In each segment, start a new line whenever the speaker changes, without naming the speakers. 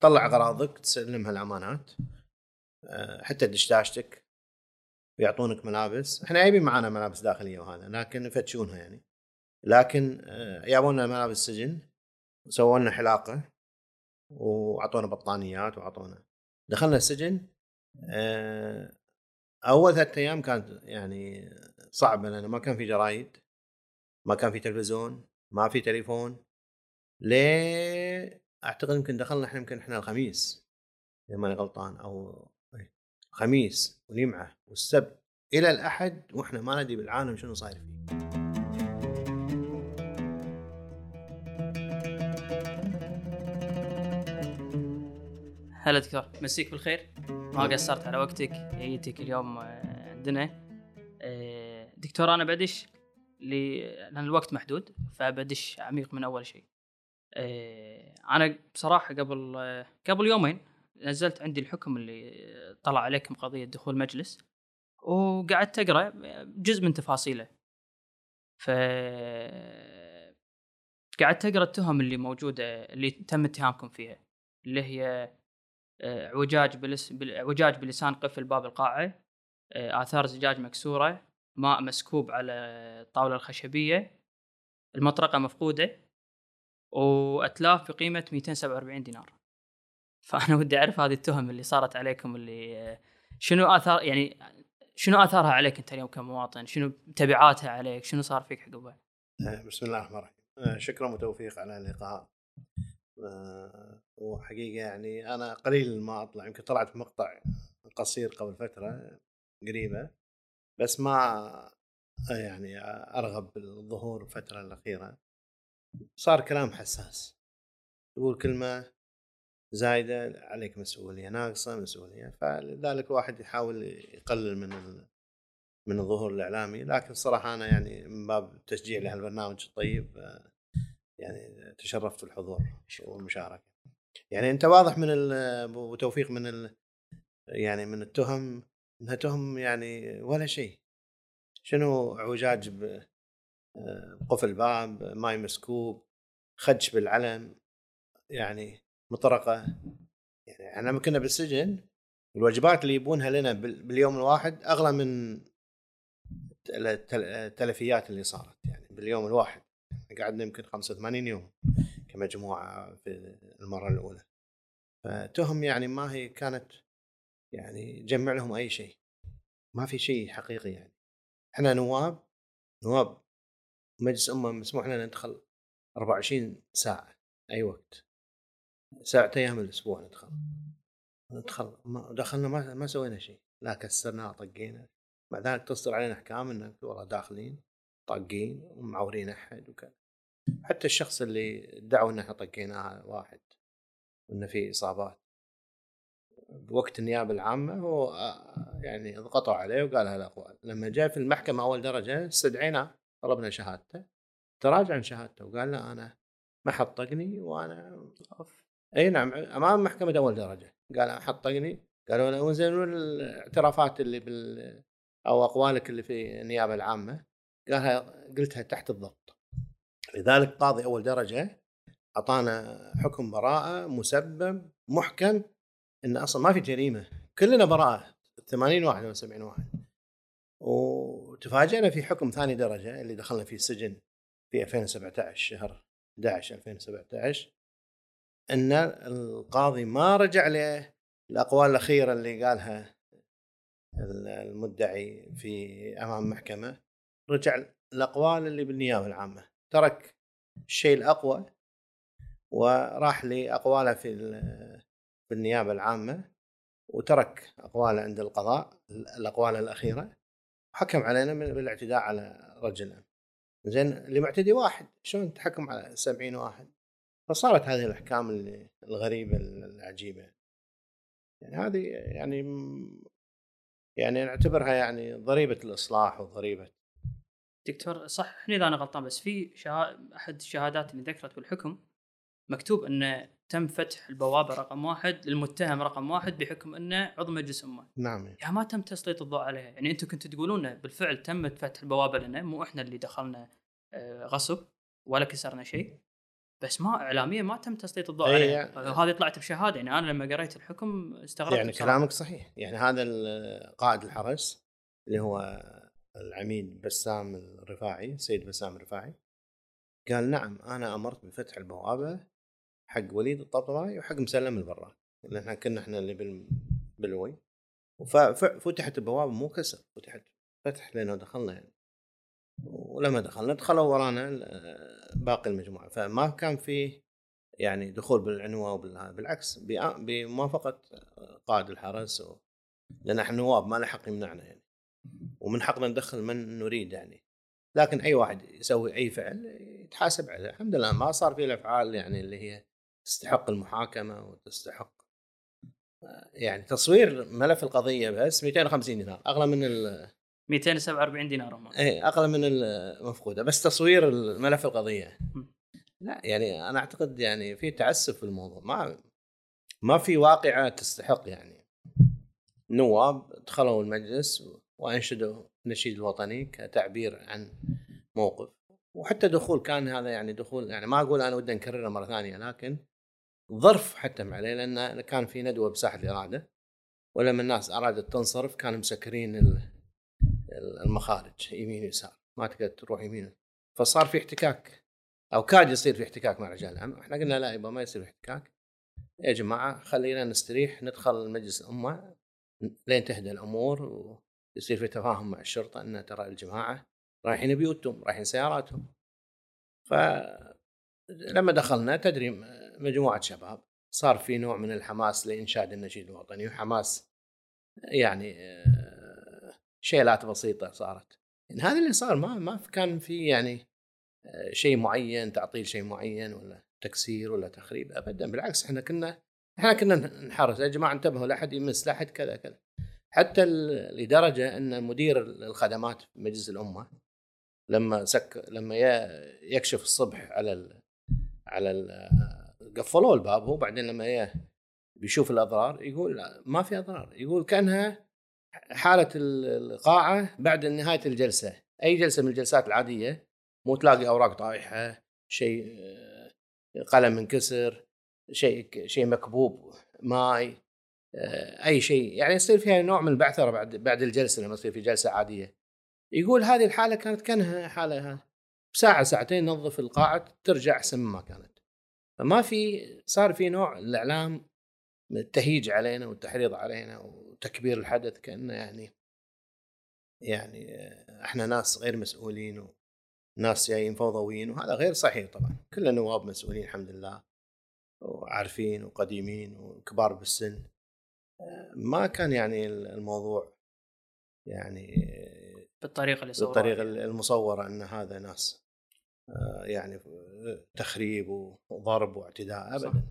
تطلع أغراضك تسلمها الأمانات آه، حتى دشداشتك ويعطونك ملابس. إحنا جايبين معانا ملابس داخلية وهذا لكن يفتشونها يعني. لكن آه، جابوا لنا ملابس سجن سووا لنا حلاقة وأعطونا بطانيات وأعطونا. دخلنا السجن آه، أول ثلاث أيام كانت يعني صعبة لأن ما كان في جرايد ما كان في تلفزيون ما في تليفون ليه أعتقد يمكن دخلنا إحنا يمكن إحنا الخميس إذا ماني غلطان أو إيه، خميس والجمعة والسبت إلى الأحد وإحنا ما ندري بالعالم شنو صاير فيه.
هلا دكتور مسيك بالخير. ما قصرت على وقتك جيتك اليوم آه، عندنا. آه، دكتور أنا بدش لأن الوقت محدود فبدش عميق من أول شيء. آه، أنا بصراحة قبل قبل يومين نزلت عندي الحكم اللي طلع عليكم قضية دخول مجلس وقعدت أقرأ جزء من تفاصيله. ف قعدت أقرأ التهم اللي موجودة اللي تم اتهامكم فيها اللي هي اعوجاج بلس اعوجاج بلسان قفل باب القاعة آثار زجاج مكسورة ماء مسكوب على الطاوله الخشبية المطرقة مفقودة. وأتلاف بقيمة 247 دينار فأنا ودي أعرف هذه التهم اللي صارت عليكم اللي شنو آثار يعني شنو آثارها عليك أنت اليوم كمواطن؟ شنو تبعاتها عليك؟ شنو صار فيك عقبها؟
بسم الله الرحمن الرحيم شكرا وتوفيق على اللقاء آه، وحقيقة يعني أنا قليل ما أطلع يمكن طلعت مقطع قصير قبل فترة قريبة بس ما يعني أرغب بالظهور الفترة الأخيرة صار كلام حساس. تقول كلمة زايدة عليك مسؤولية ناقصة مسؤولية. فلذلك الواحد يحاول يقلل من من الظهور الإعلامي. لكن الصراحة أنا يعني من باب تشجيع لهالبرنامج الطيب آه، يعني تشرفت بالحضور والمشاركة. يعني أنت واضح من ابو توفيق من ال يعني من التهم إنها تهم يعني ولا شيء. شنو اعوجاج بقفل باب ماي مسكوب خدش بالعلم يعني مطرقة. يعني إحنا كنا بالسجن الواجبات اللي يبونها لنا باليوم الواحد أغلى من التلفيات اللي صارت. يعني باليوم الواحد قعدنا يمكن 85 يوم كمجموعة في المرة الأولى. فتهم يعني ما هي كانت يعني جمع لهم أي شيء. ما في شيء حقيقي يعني. إحنا نواب نواب مجلس أمة مسموح لنا ندخل 24 ساعة أي وقت. ساعة أيام الأسبوع ندخل. ندخل ما دخلنا ما, ما سوينا شيء لا كسرنا طقينا. مع ذلك تصدر علينا أحكام انك والله داخلين طاقين ومعورين أحد وكذا. حتى الشخص اللي ادعوا ان إحنا طقيناه واحد وإنه في إصابات. بوقت النيابة العامة هو آه، يعني ضغطوا عليه وقال هالاقوال لما جاء في المحكمة أول درجة استدعيناه. طلبنا شهادته تراجع عن شهادته وقال لا أنا ما حد طقني وأنا أي نعم أمام محكمة أول درجة. قال حد طقني قالوا له زين الاعترافات اللي بال أو أقوالك اللي في النيابة العامة؟ قالها قلتها تحت الضغط. لذلك قاضي أول درجة أعطانا حكم براءة مسبب محكم إن أصلا ما في جريمة. كلنا براءة 80 واحد أو 70 واحد وتفاجئنا في حكم ثاني درجة اللي دخلنا فيه السجن في 2017 شهر 11 2017 إن القاضي ما رجع له الأقوال الأخيرة اللي قالها المدعي في أمام محكمة رجع الأقوال اللي بالنيابة العامة. ترك الشيء الأقوى وراح لأقواله في في النيابه العامة وترك أقواله عند القضاء الأقوال الأخيرة. وحكم علينا بالاعتداء على رجل زين اللي معتدي واحد شلون تحكم على 70 واحد؟ فصارت هذه الأحكام الغريبة العجيبة. يعني هذه يعني يعني نعتبرها يعني ضريبة الإصلاح وضريبة
دكتور صححني إذا أنا غلطان بس في شها... أحد الشهادات اللي ذكرت بالحكم مكتوب إنه تم فتح البوابه رقم واحد للمتهم رقم واحد بحكم إنه عضو مجلس امه.
نعم.
يعني ما تم تسليط الضوء عليها، يعني أنتم كنتوا تقولون بالفعل تم فتح البوابه لنا مو إحنا اللي دخلنا آه، غصب ولا كسرنا شيء. بس ما اعلاميا ما تم تسليط الضوء
إي
عليه
يعني-
هذه طلعت بشهادة يعني أنا لما قريت الحكم استغربت
يعني
بصراحة.
كلامك صحيح يعني هذا قائد الحرس اللي هو العميد بسام الرفاعي سيد بسام الرفاعي قال نعم أنا أمرت بفتح البوابة حق وليد الطبطبائي وحق مسلم البراك لأن إحنا كنا إحنا اللي بال- بالوي. ففتحت البوابة مو كسر فتحت فتح لأنه دخلنا يعني. ولما دخلنا دخلوا ورانا باقي المجموعة. فما كان في يعني دخول بالعنوه بالعكس بموافقة قائد الحرس و... لأن إحنا نواب ما له حق يمنعنا يعني. ومن حقنا ندخل من نريد يعني. لكن أي واحد يسوي أي فعل يتحاسب عليه. الحمد لله ما صار في الأفعال يعني اللي هي تستحق المحاكمة وتستحق يعني تصوير ملف القضية بس 250 دينار أغلى من ال
247 دينار هم.
إيه أقل من المفقوده بس تصوير ملف
القضية.
لا يعني أنا أعتقد يعني في تعسف في الموضوع ما ما في واقعة تستحق يعني. نواب دخلوا المجلس وأنشدوا النشيد الوطني كتعبير عن موقف وحتى دخول كان هذا يعني دخول يعني ما أقول أنا ودي نكرره مرة ثانية لكن ظرف حتم عليه لأن كان في ندوة بساحة الإرادة ولما الناس أرادت تنصرف كانوا مسكرين ال- المخارج يمين يسار ما تقدر تروح يمين فصار في احتكاك أو كاد يصير في احتكاك مع رجال الأمن. إحنا قلنا لا يبا ما يصير احتكاك. يا جماعة خلينا نستريح ندخل مجلس الأمة لين تهدى الأمور ويصير في تفاهم مع الشرطة إن ترى الجماعة رايحين بيوتهم رايحين سياراتهم. فلما دخلنا تدري مجموعة شباب صار في نوع من الحماس لإنشاد النشيد الوطني وحماس يعني آه، شيلات بسيطة صارت. يعني هذا اللي صار ما ما كان في يعني آه، شيء معين تعطيل شيء معين ولا تكسير ولا تخريب ابدا. بالعكس إحنا كنا إحنا كنا نحرص يا جماعة انتبهوا لا أحد يمس لا أحد كذا كذا. حتى لدرجة أن مدير الخدمات في مجلس الأمة لما سك لما يكشف الصبح على ال على ال قفلوا الباب هو بعدين لما ي- بيشوف الأضرار يقول لا ما في أضرار يقول كأنها حالة ال- القاعة بعد نهاية الجلسة أي جلسة من الجلسات العادية مو تلاقي أوراق طايحة شيء آه، قلم منكسر شيء شيء مكبوب ماي آه، أي شيء يعني يصير فيها نوع من البعثرة بعد بعد الجلسة لما تصير في جلسة عادية. يقول هذه الحالة كانت كأنها حاله بساعة ساعتين نظف القاعة ترجع احسن مما كانت. فما في صار في نوع الإعلام من التهيج علينا والتحريض علينا وتكبير الحدث كأنه يعني يعني إحنا ناس غير مسؤولين وناس جايين فوضويين وهذا غير صحيح طبعا. كل النواب مسؤولين الحمد لله وعارفين وقديمين وكبار بالسن. ما كان يعني الموضوع يعني
بالطريقة اللي
بالطريقة المصورة إن هذا ناس يعني تخريب وضرب واعتداء. ابدا.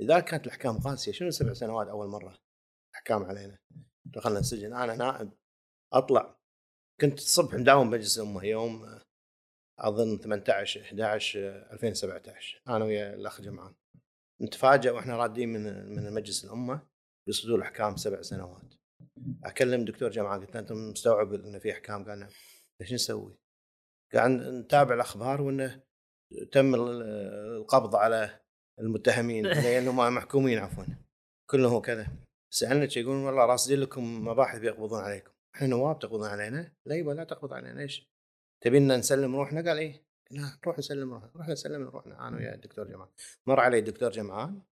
لذلك كانت الأحكام قاسية شنو سبع سنوات أول مرة أحكام علينا؟ دخلنا السجن. أنا نائب أطلع. كنت الصبح مداوم مجلس الأمة يوم آه، أظن 18 11 آه، 2017 أنا ويا الأخ جمعان. نتفاجئ وإحنا رادين من من مجلس الأمة بصدور أحكام سبع سنوات. أكلم دكتور جمعان قلت له انت مستوعب إن في أحكام؟ قال نعم. إيش نسوي؟ قاعد نتابع الأخبار وانه تم ال- القبض على المتهمين لانهم محكومين عفوا. كله كذا. سالنا يقولون والله راصدين لكم مباحث بيقبضون عليكم. إحنا نواب تقبضون علينا؟ لا يبا لا تقبض علينا. ليش؟ تبينا نسلم روحنا؟ قال إيه؟ قلنا نروح نسلم روحنا. رحنا نسلم روحنا. أنا ويا الدكتور جمعان. مر علي الدكتور جمعان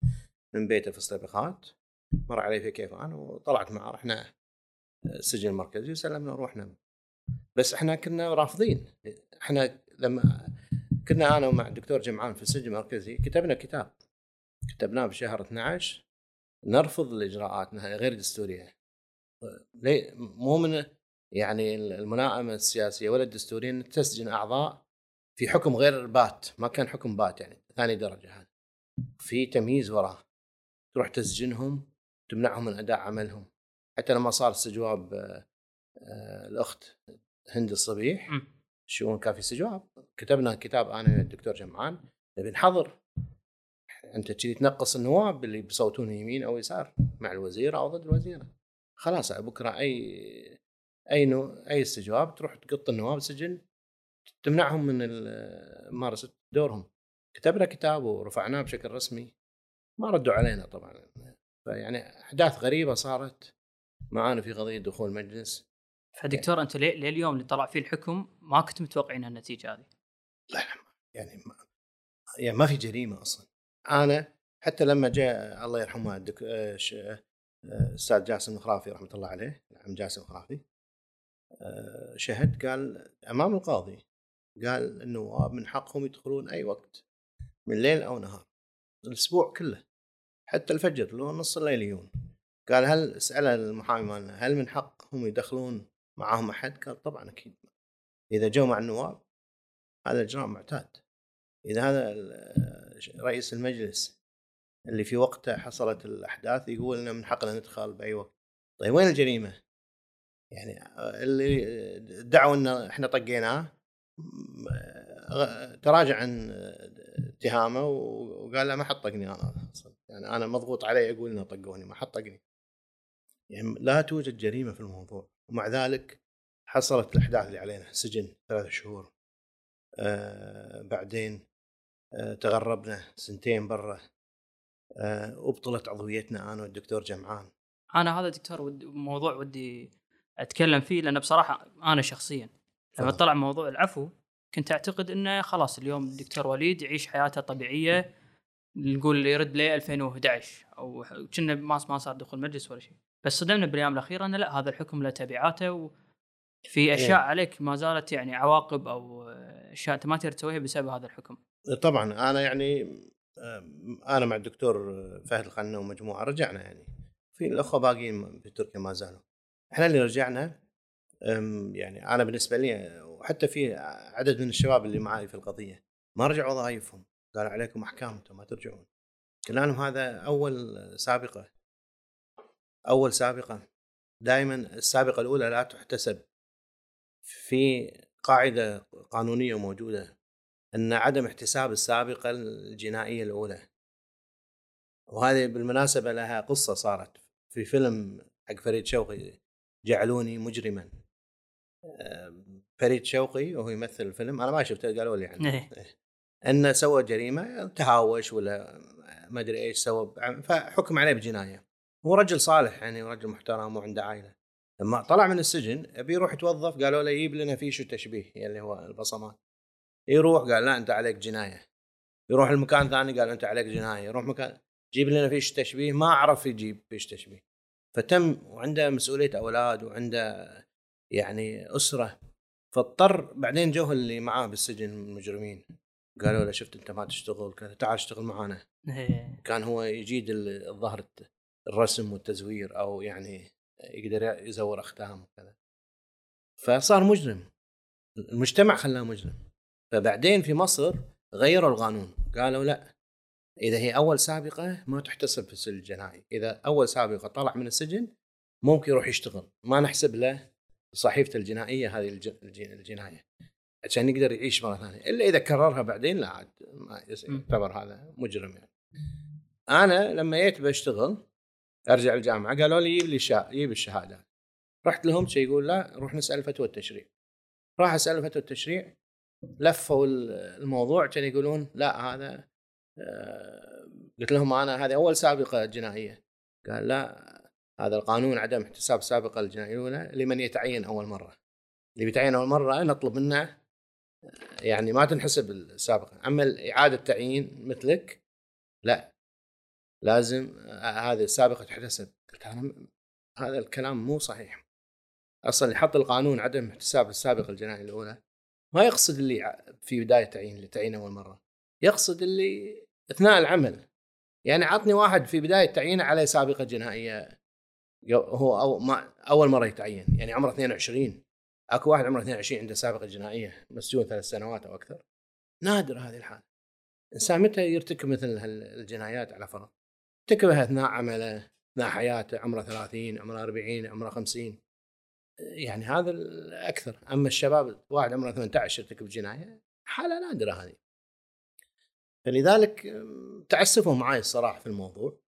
من بيته في الصبيخات مر علي في كيفان وطلعت معه. رحنا السجن المركزي وسلمنا روحنا بس إحنا كنا رافضين. إحنا لما كنا أنا ومع الدكتور جمعان في السجن المركزي كتبنا كتاب. كتبناه بشهر 12 نرفض الإجراءات انها غير دستورية. مو من يعني الملائمه السياسية ولا الدستورية إنك تسجن أعضاء في حكم غير بات. ما كان حكم بات يعني ثاني درجة هذا في تمييز وراه. تروح تسجنهم تمنعهم من أداء عملهم. حتى لما صار استجواب الأخت هند الصبيح
مم.
شؤون كان في استجواب كتبنا كتاب أنا والدكتور جمعان نبي نحضر. أنت تجي تنقص النواب اللي بيصوتون يمين أو يسار مع الوزير أو ضد الوزيره خلاص بكرة أي أي نوع أي استجواب تروح تقط النواب سجن تمنعهم من ممارسة دورهم. كتبنا كتاب ورفعناه بشكل رسمي. ما ردوا علينا طبعا. فيعني أحداث غريبة صارت. معانا في قضية دخول المجلس
فدكتور أنت ليه لليوم اللي طلع فيه الحكم ما كنت متوقعين النتيجة هذه؟
لا يعني ما يعني ما في جريمة أصلا. أنا حتى لما جاء الله يرحمه الدك... الاستاذ جاسم الخرافي رحمة الله عليه العم جاسم الخرافي آه، شهد قال أمام القاضي قال النواب من حقهم يدخلون أي وقت من ليل أو نهار الأسبوع كله حتى الفجر لو نص الليل يجون قال هل سأل المحامي مالنا هل من حقهم يدخلون معاهم أحد؟ قال طبعا أكيد. إذا جو مع النواب هذا اجراء معتاد. إذا هذا رئيس المجلس اللي في وقته حصلت الأحداث يقول لنا من حقنا ندخل بأي وقت. طيب وين الجريمة؟ يعني اللي ادعوا إن إحنا طقيناه تراجع عن اتهامه وقال لا ما حد طقني أنا أصلا. يعني أنا مضغوط علي أقول إنه طقوني ما حد طقني. يعني لا توجد جريمة في الموضوع. ومع ذلك حصلت الأحداث اللي علينا سجن ثلاث شهور. آه بعدين آه تغربنا سنتين برا. آه ابطلت عضويتنا أنا والدكتور جمعان.
أنا هذا دكتور ود... موضوع ودي أتكلم فيه لأن بصراحة أنا شخصيا لما. طلع موضوع العفو كنت أعتقد إنه خلاص اليوم الدكتور وليد يعيش حياته طبيعية نقول يرد ل 2011 أو كنا ما ما صار دخول مجلس ولا شيء. بس صدمنا بالأيام الأخيرة انه لا هذا الحكم له تبعاته وفي اشياء
إيه.
عليك ما زالت يعني عواقب أو أشياء أنت ما تقدر تسويها بسبب هذا الحكم.
طبعا أنا يعني أنا مع الدكتور فهد القنا ومجموعة رجعنا يعني. في الأخوة باقيين في تركيا ما زالوا. إحنا اللي رجعنا يعني أنا بالنسبة لي وحتى في عدد من الشباب اللي معي في القضية ما رجعوا وظائفهم قالوا عليكم أحكام أنتم ما ترجعون. قلنا لهم هذا أول سابقة. أول سابقة دائما السابقة الأولى لا تحتسب. في قاعدة قانونية موجودة أن عدم احتساب السابقة الجنائية الأولى. وهذه بالمناسبة لها قصة صارت في فيلم حق فريد شوقي جعلوني مجرما. فريد شوقي وهو يمثل الفيلم أنا ما شفته قالوا لي عنه.
إيه.
أنه سوى جريمة تهاوش ولا ما أدري إيش سوى فحكم عليه بجناية. هو رجل صالح يعني رجل محترم وعنده عائله لما طلع من السجن أبي يروح يتوظف قالوا له يجيب لنا فيش التشبيه اللي هو البصمات. يروح قال لا أنت عليك جناية. يروح المكان ثاني قال أنت عليك جناية. يروح مكان جيب لنا فيش تشبيه ما عرف يجيب فيش تشبيه. فتم وعنده مسؤولية أولاد وعنده يعني أسرة. فاضطر بعدين جوه اللي معاه بالسجن المجرمين. قالوا له شفت أنت ما تشتغل كذا تعال اشتغل معانا.
إيه.
كان هو يجيد ال- الظهر الرسم والتزوير أو يعني يقدر يزور اختام وكذا. فصار مجرم. المجتمع خلاه مجرم. فبعدين في مصر غيروا القانون. قالوا لا إذا هي أول سابقة ما تحتسب في السجن الجنائي. إذا أول سابقة طلع من السجن ممكن يروح يشتغل. ما نحسب له صحيفته الجنائية هذه الج- الج- الجنايه عشان يقدر يعيش مرة ثانية. إلا إذا كررها بعدين لا عاد ما. يعتبر هذا مجرم يعني. أنا لما جيت بشتغل أرجع الجامعة قالوا لي جيب لي. جيب الشهادة. رحت لهم شي يقول لا روح نسأل فتوى التشريع. راح أسأل فتوى التشريع لفوا ال- الموضوع كانوا يقولون لا هذا آه، قلت لهم أنا هذه أول سابقة جنائية. قال لا هذا القانون عدم احتساب السابقه الجنائية الأولى لمن يتعين أول مرة. اللي بيتعين أول مرة نطلب منه آه، يعني ما تنحسب السابقة. أما إعادة تعيين مثلك لا. لازم آه، هذه السابقة تحتسب قلت أنا هذا الكلام مو صحيح. أصلا اللي حط القانون عدم احتساب السابقة الجنائية الأولى ما يقصد اللي في بداية تعيين اللي تعيين أول مرة يقصد اللي أثناء العمل. يعني عطني واحد في بداية تعيينه عليه سابقة جنائية هو أو ما أول مرة يتعين يعني عمره 22 أكو واحد عمره 22 عنده سابقة جنائية مسجون ثلاث سنوات أو أكثر. نادر هذه الحالة. الانسان متى يرتكب مثل هالجنايات على فرض؟ ارتكبها اثناء عمله اثناء حياته عمره 30 عمره 40 عمره 50 يعني هذا الأكثر. أما الشباب واحد عمره 18 يرتكب جناية حالة نادره هذه. فلذلك تعسفوا معي الصراحة في الموضوع.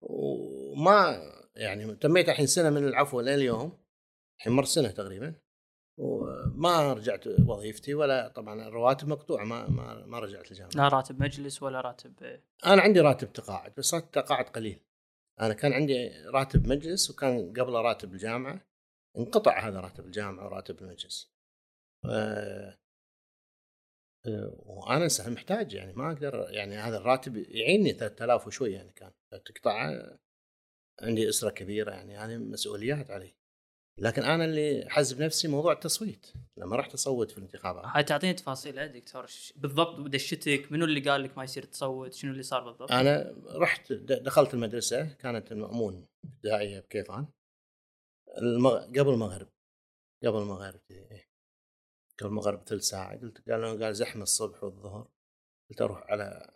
وما يعني تميت الحين سنة من العفو لليوم. الحين مر سنة تقريبا. وما رجعت وظيفتي ولا طبعا الرواتب مقطوعة ما ما, ما رجعت الجامعة
لا راتب مجلس ولا راتب.
أنا عندي راتب تقاعد بس راتب تقاعد قليل. أنا كان عندي راتب مجلس وكان قبله راتب الجامعة. انقطع هذا راتب الجامعة وراتب المجلس. وأنا انسان محتاج يعني ما أقدر يعني هذا الراتب يعيني 3000 وشوي يعني كان. تقطع عندي أسرة كبيرة يعني هذه مسؤوليات علي. لكن أنا اللي حزب نفسي موضوع التصويت لما رحت أصوت في الانتخابات.
هاي تعطيني تفاصيل دكتور بالضبط دشتك منو اللي قال لك ما يصير تصوت شنو اللي صار بالضبط؟
أنا رحت دخلت المدرسة كانت المأمون ابتدائيه بكيفان. المغ... قبل المغرب قبل المغرب إيه. قبل المغرب ثلث ساعة قلت قال قال زحمة الصبح والظهر. قلت أروح على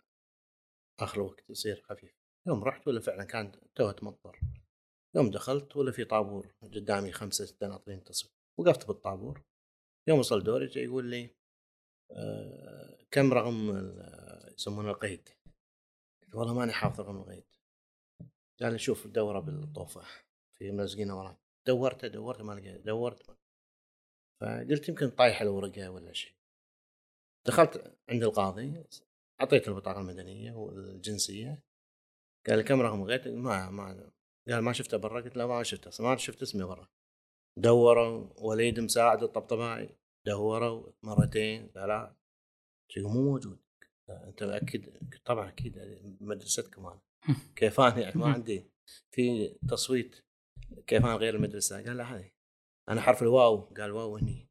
آخر الوقت يصير خفيف. يوم رحت ولا فعلا كان توه تمطر. يوم دخلت ولا في طابور قدامي خمسة ستة ناطرين تصوير وقفت بالطابور. يوم وصل دوري جاي يقول لي آه كم رقم يسمونه القيد؟ قلت والله ماني حافظ رقم القيد. قال لي شوف دوره بالطوفة في ملزقينه وراه دورته دورته ما لقيت دورت فقلت يمكن طايحه الورقة ولا شيء. دخلت عند القاضي أعطيته البطاقة المدنية والجنسية. قال لي كم رقم القيد؟ ما ما قال ما شفته برا قلت له ما شفته ما شفت اسمي برا. دوروا وليد مساعد الطبطبائي دوروا مرتين ثلاث شيء مو موجود. انت أكيد طبعا أكيد مدرستكم أنا كيف أنا يعني؟ ما عندي. في تصويت كيف أنا غير المدرسة. قال لا هذه أنا حرف الواو. قال واو هني.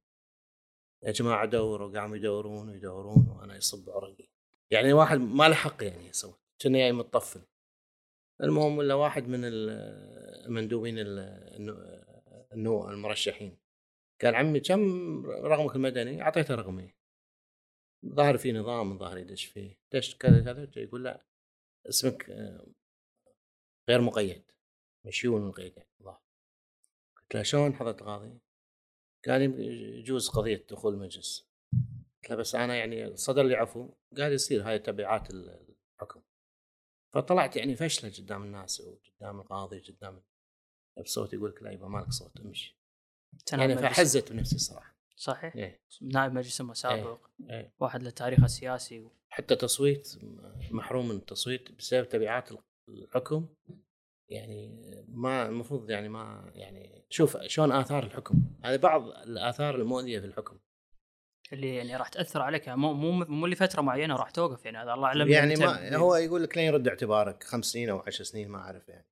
يا جماعة دوروا قاموا يدورون ويدورون وأنا يصب عرقي. يعني واحد ما له حق يعني يسوي. كنا يعني متطفل. المهم ولا واحد من المندوبين النو المرشحين. قال عمي كم رقمك المدني؟ أعطيته رقمي. ظاهر في نظام ظاهر يدش فيه. دش كذا كذا. يقول لا اسمك آه، غير مقيد. مشيون القيد يعني ظاهر قلت له شلون حضرت قاضي؟ قال يجوز قضية دخول المجلس. قلت له بس أنا يعني صدر لي عفو. قال يصير هاي تبعات فطلعت يعني فشلة قدام الناس وقدام القاضي قدام بصوت يقول لك لا يبا مالك صوت امشي. يعني فحزت بنفسي صراحة.
صحيح. إيه؟ نائب مجلس مسابق إيه؟ إيه؟ واحد له تاريخه السياسي و...
حتى تصويت محروم من التصويت بسبب تبعات الحكم. يعني ما المفروض يعني ما يعني شوف شلون آثار الحكم. هذه بعض الآثار المؤذية في الحكم.
اللي يعني راح تأثر عليك. مو مو مو لفترة معينة راح توقف. يعني هذا الله أعلم
يعني ما هو يقول لك لين يرد اعتبارك. خمس سنين أو عشر سنين ما أعرف يعني.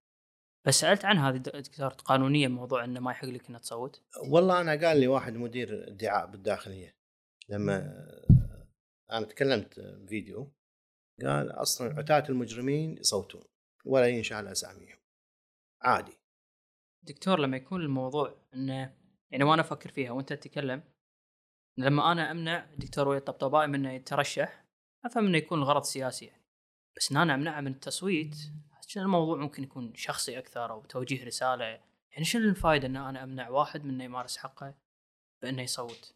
بس سألت عن هذه دكتور قانونيا موضوع إنه ما يحق لك انك تصوت.
والله أنا قال لي واحد مدير ادعاء بالداخلية لما أنا تكلمت فيديو قال أصلا عتاة المجرمين يصوتون ولا ينشال اساميهم عادي.
دكتور لما يكون الموضوع إنه يعني وأنا أفكر فيها وأنت تتكلم لما أنا أمنع دكتور وليد الطبطبائي من يترشح أفهم إنه يكون الغرض سياسي يعني. بس إن أنا أمنعه من التصويت عشان الموضوع ممكن يكون شخصي أكثر أو توجيه رسالة؟ يعني شنو الفائده إن أنا أمنع واحد من إنه يمارس حقه بإنه يصوت؟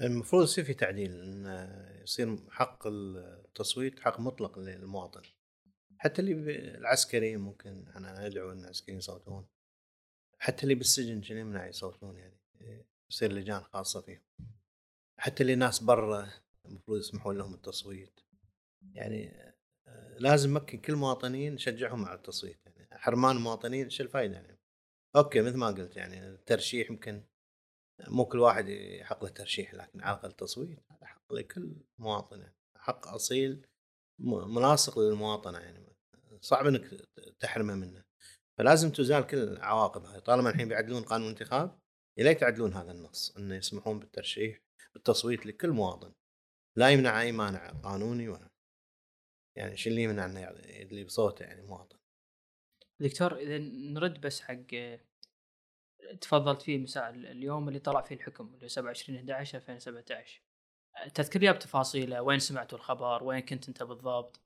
المفروض يصير في تعديل انه يصير حق التصويت حق مطلق للمواطن. حتى اللي العسكري ممكن أنا أدعو إن العسكريين يصوتون. حتى اللي بالسجن شنو يمنع يصوتون يعني؟ يصير لجان خاصة فيهم. حتى اللي ناس برا المفروض يسمحون لهم التصويت. يعني آه، لازم مكن كل المواطنين نشجعهم على التصويت. يعني حرمان المواطنين شو الفائده يعني؟ أوكي مثل ما قلت يعني الترشيح يمكن مو كل واحد يحق له ترشيح لكن على الأقل التصويت هذا حق لكل مواطن يعني. حق أصيل ملاصق للمواطنة يعني. صعب إنك تحرمه منه. فلازم تزال كل العواقب هاي. طالما الحين بيعدلون قانون الانتخاب لا يتعدلون هذا النص إنه يسمحون بالترشيح بالتصويت لكل مواطن. لا يمنع أي مانع قانوني ولا يعني شو اللي يمنع إنه اللي بصوته يعني مواطن.
دكتور إذا نرد بس حق تفضلت فيه مساء اليوم اللي طلع فيه الحكم اللي 27 11 2017 تذكر لي بتفاصيله وين سمعتوا الخبر؟ وين كنت أنت بالضبط؟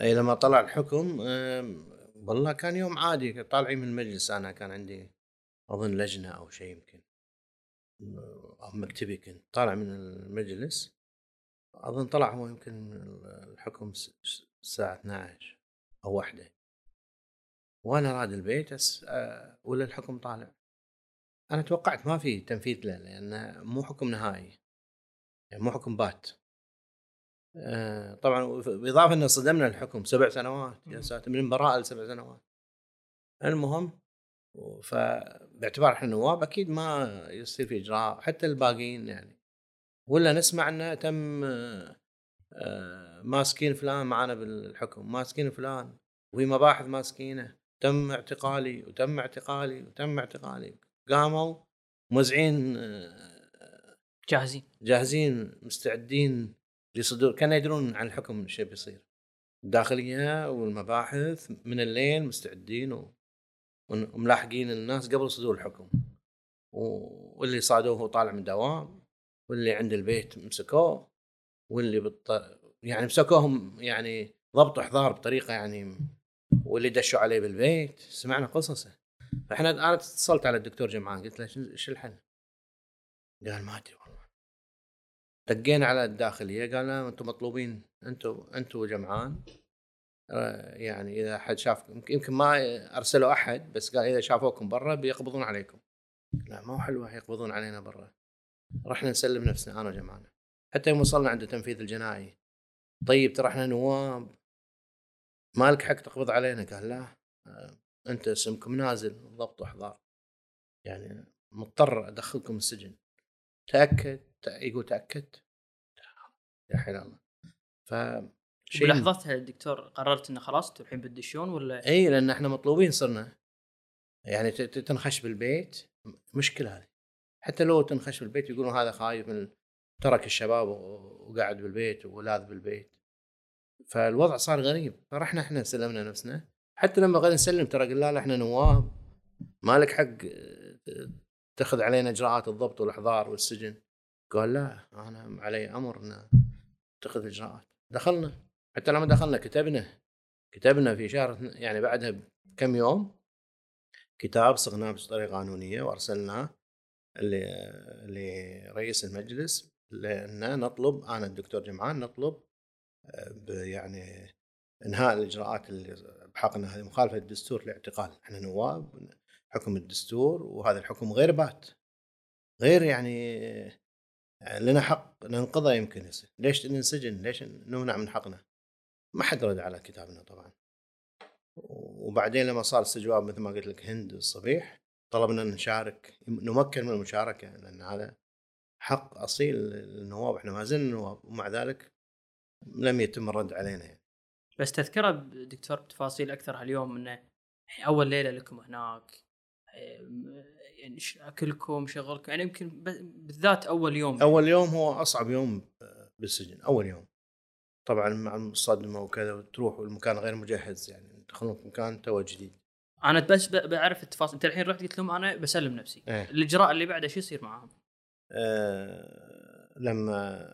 اي لما طلع الحكم والله كان يوم عادي طالعين من المجلس أنا كان عندي أظن لجنة أو شيء يمكن. أو مكتبي كنت طالع من المجلس. أظن طلع هو يمكن الحكم الساعة 12 أو واحدة. وأنا راد البيت أس... ولا الحكم طالع. أنا توقعت ما في تنفيذ له لأنه مو حكم نهائي. يعني مو حكم بات. آه، طبعا بالاضافه ان صدمنا الحكم سبع سنوات. يا ساتر من براءة لسبع سنوات. المهم فباعتبار إحنا نواب أكيد ما يصير في إجراء حتى الباقيين يعني. ولا نسمع إنه تم آه، ماسكين فلان معنا بالحكم ماسكين فلان وفي مباحث ماسكينه تم اعتقالي وتم اعتقالي وتم اعتقالي. قاموا موزعين آه،
جاهزين.
جاهزين مستعدين لصدور كانوا يدرون عن الحكم شيء بيصير. الداخليه والمباحث من الليل مستعدين و... وملاحقين الناس قبل صدور الحكم. واللي صادوه طالع من دوام واللي عند البيت مسكوه واللي بالط... يعني مسكوهم يعني ضبط احضار بطريقة يعني واللي دشوا عليه بالبيت. سمعنا قصصه. فإحنا أنا اتصلت على الدكتور جمعان قلت له إيش الحل؟ قال ما أدري والله. دقينا على الداخلية قال أنتم مطلوبين أنتم أنتم جمعان. آه، يعني إذا احد شاف يمكن ما أرسلوا أحد بس قال إذا شافوكم برا بيقبضون عليكم. لا ما هو حلوة يقبضون علينا برا. رحنا نسلم نفسنا أنا وجمعنا حتى يوم وصلنا عند التنفيذ الجنائي. طيب ترى إحنا نواب. ما لك حق تقبض علينا؟ قال لا. آه، أنت اسمكم نازل ضبط وأحضار. يعني مضطر أدخلكم السجن. تأكد يقول تاكدت يا حول الله ف
بلحظتها الدكتور قررت إنه خلاص أنتم الحين بتدشون ولا؟
إي لأن إحنا مطلوبين صرنا. يعني تنخش بالبيت مشكلة هذه. حتى لو تنخش بالبيت يقولون هذا خايف من ترك الشباب وقاعد بالبيت ولاذ بالبيت. فالوضع صار غريب. فرحنا إحنا سلمنا نفسنا. حتى لما غير نسلم ترى قلنا له إحنا نواب. ما لك حق تاخذ علينا إجراءات الضبط والإحضار والسجن. قال لا أنا علي أمر ان اتخذ إجراءات. دخلنا. حتى لما دخلنا كتبنا كتبنا في شهر يعني بعدها بكم يوم كتاب صغناه بطريقة قانونية وأرسلناه لرئيس المجلس لأن نطلب أنا الدكتور جمعان نطلب يعني إنهاء الإجراءات اللي بحقنا هذه مخالفة الدستور لاعتقال. إحنا نواب حكم الدستور وهذا الحكم غير بات. غير يعني لنا حق ننقضه يمكن يصير. ليش ننسجن؟ ليش نمنع من حقنا؟ ما حد رد على كتابنا طبعا. وبعدين لما صار استجواب مثل ما قلت لك هند الصبيح طلبنا نشارك نمكن من المشاركة لأن هذا حق أصيل للنواب إحنا ما زلنا نواب ومع ذلك لم يتم الرد علينا يعني.
بس تذكره دكتور بتفاصيل أكثر هاليوم إنه أول ليلة لكم هناك يعني أكلكم شغلكم يعني يمكن بالذات أول يوم
أول يوم هو أصعب يوم بالسجن أول يوم. طبعا مع الصدمه وكذا وتروح والمكان غير مجهز يعني تدخلون في مكان تو جديد.
أنا بس بعرف التفاصيل. أنت الحين رحت قلت لهم أنا بسلم نفسي.
إيه؟
الإجراء اللي بعده شو يصير معاهم؟
آه لما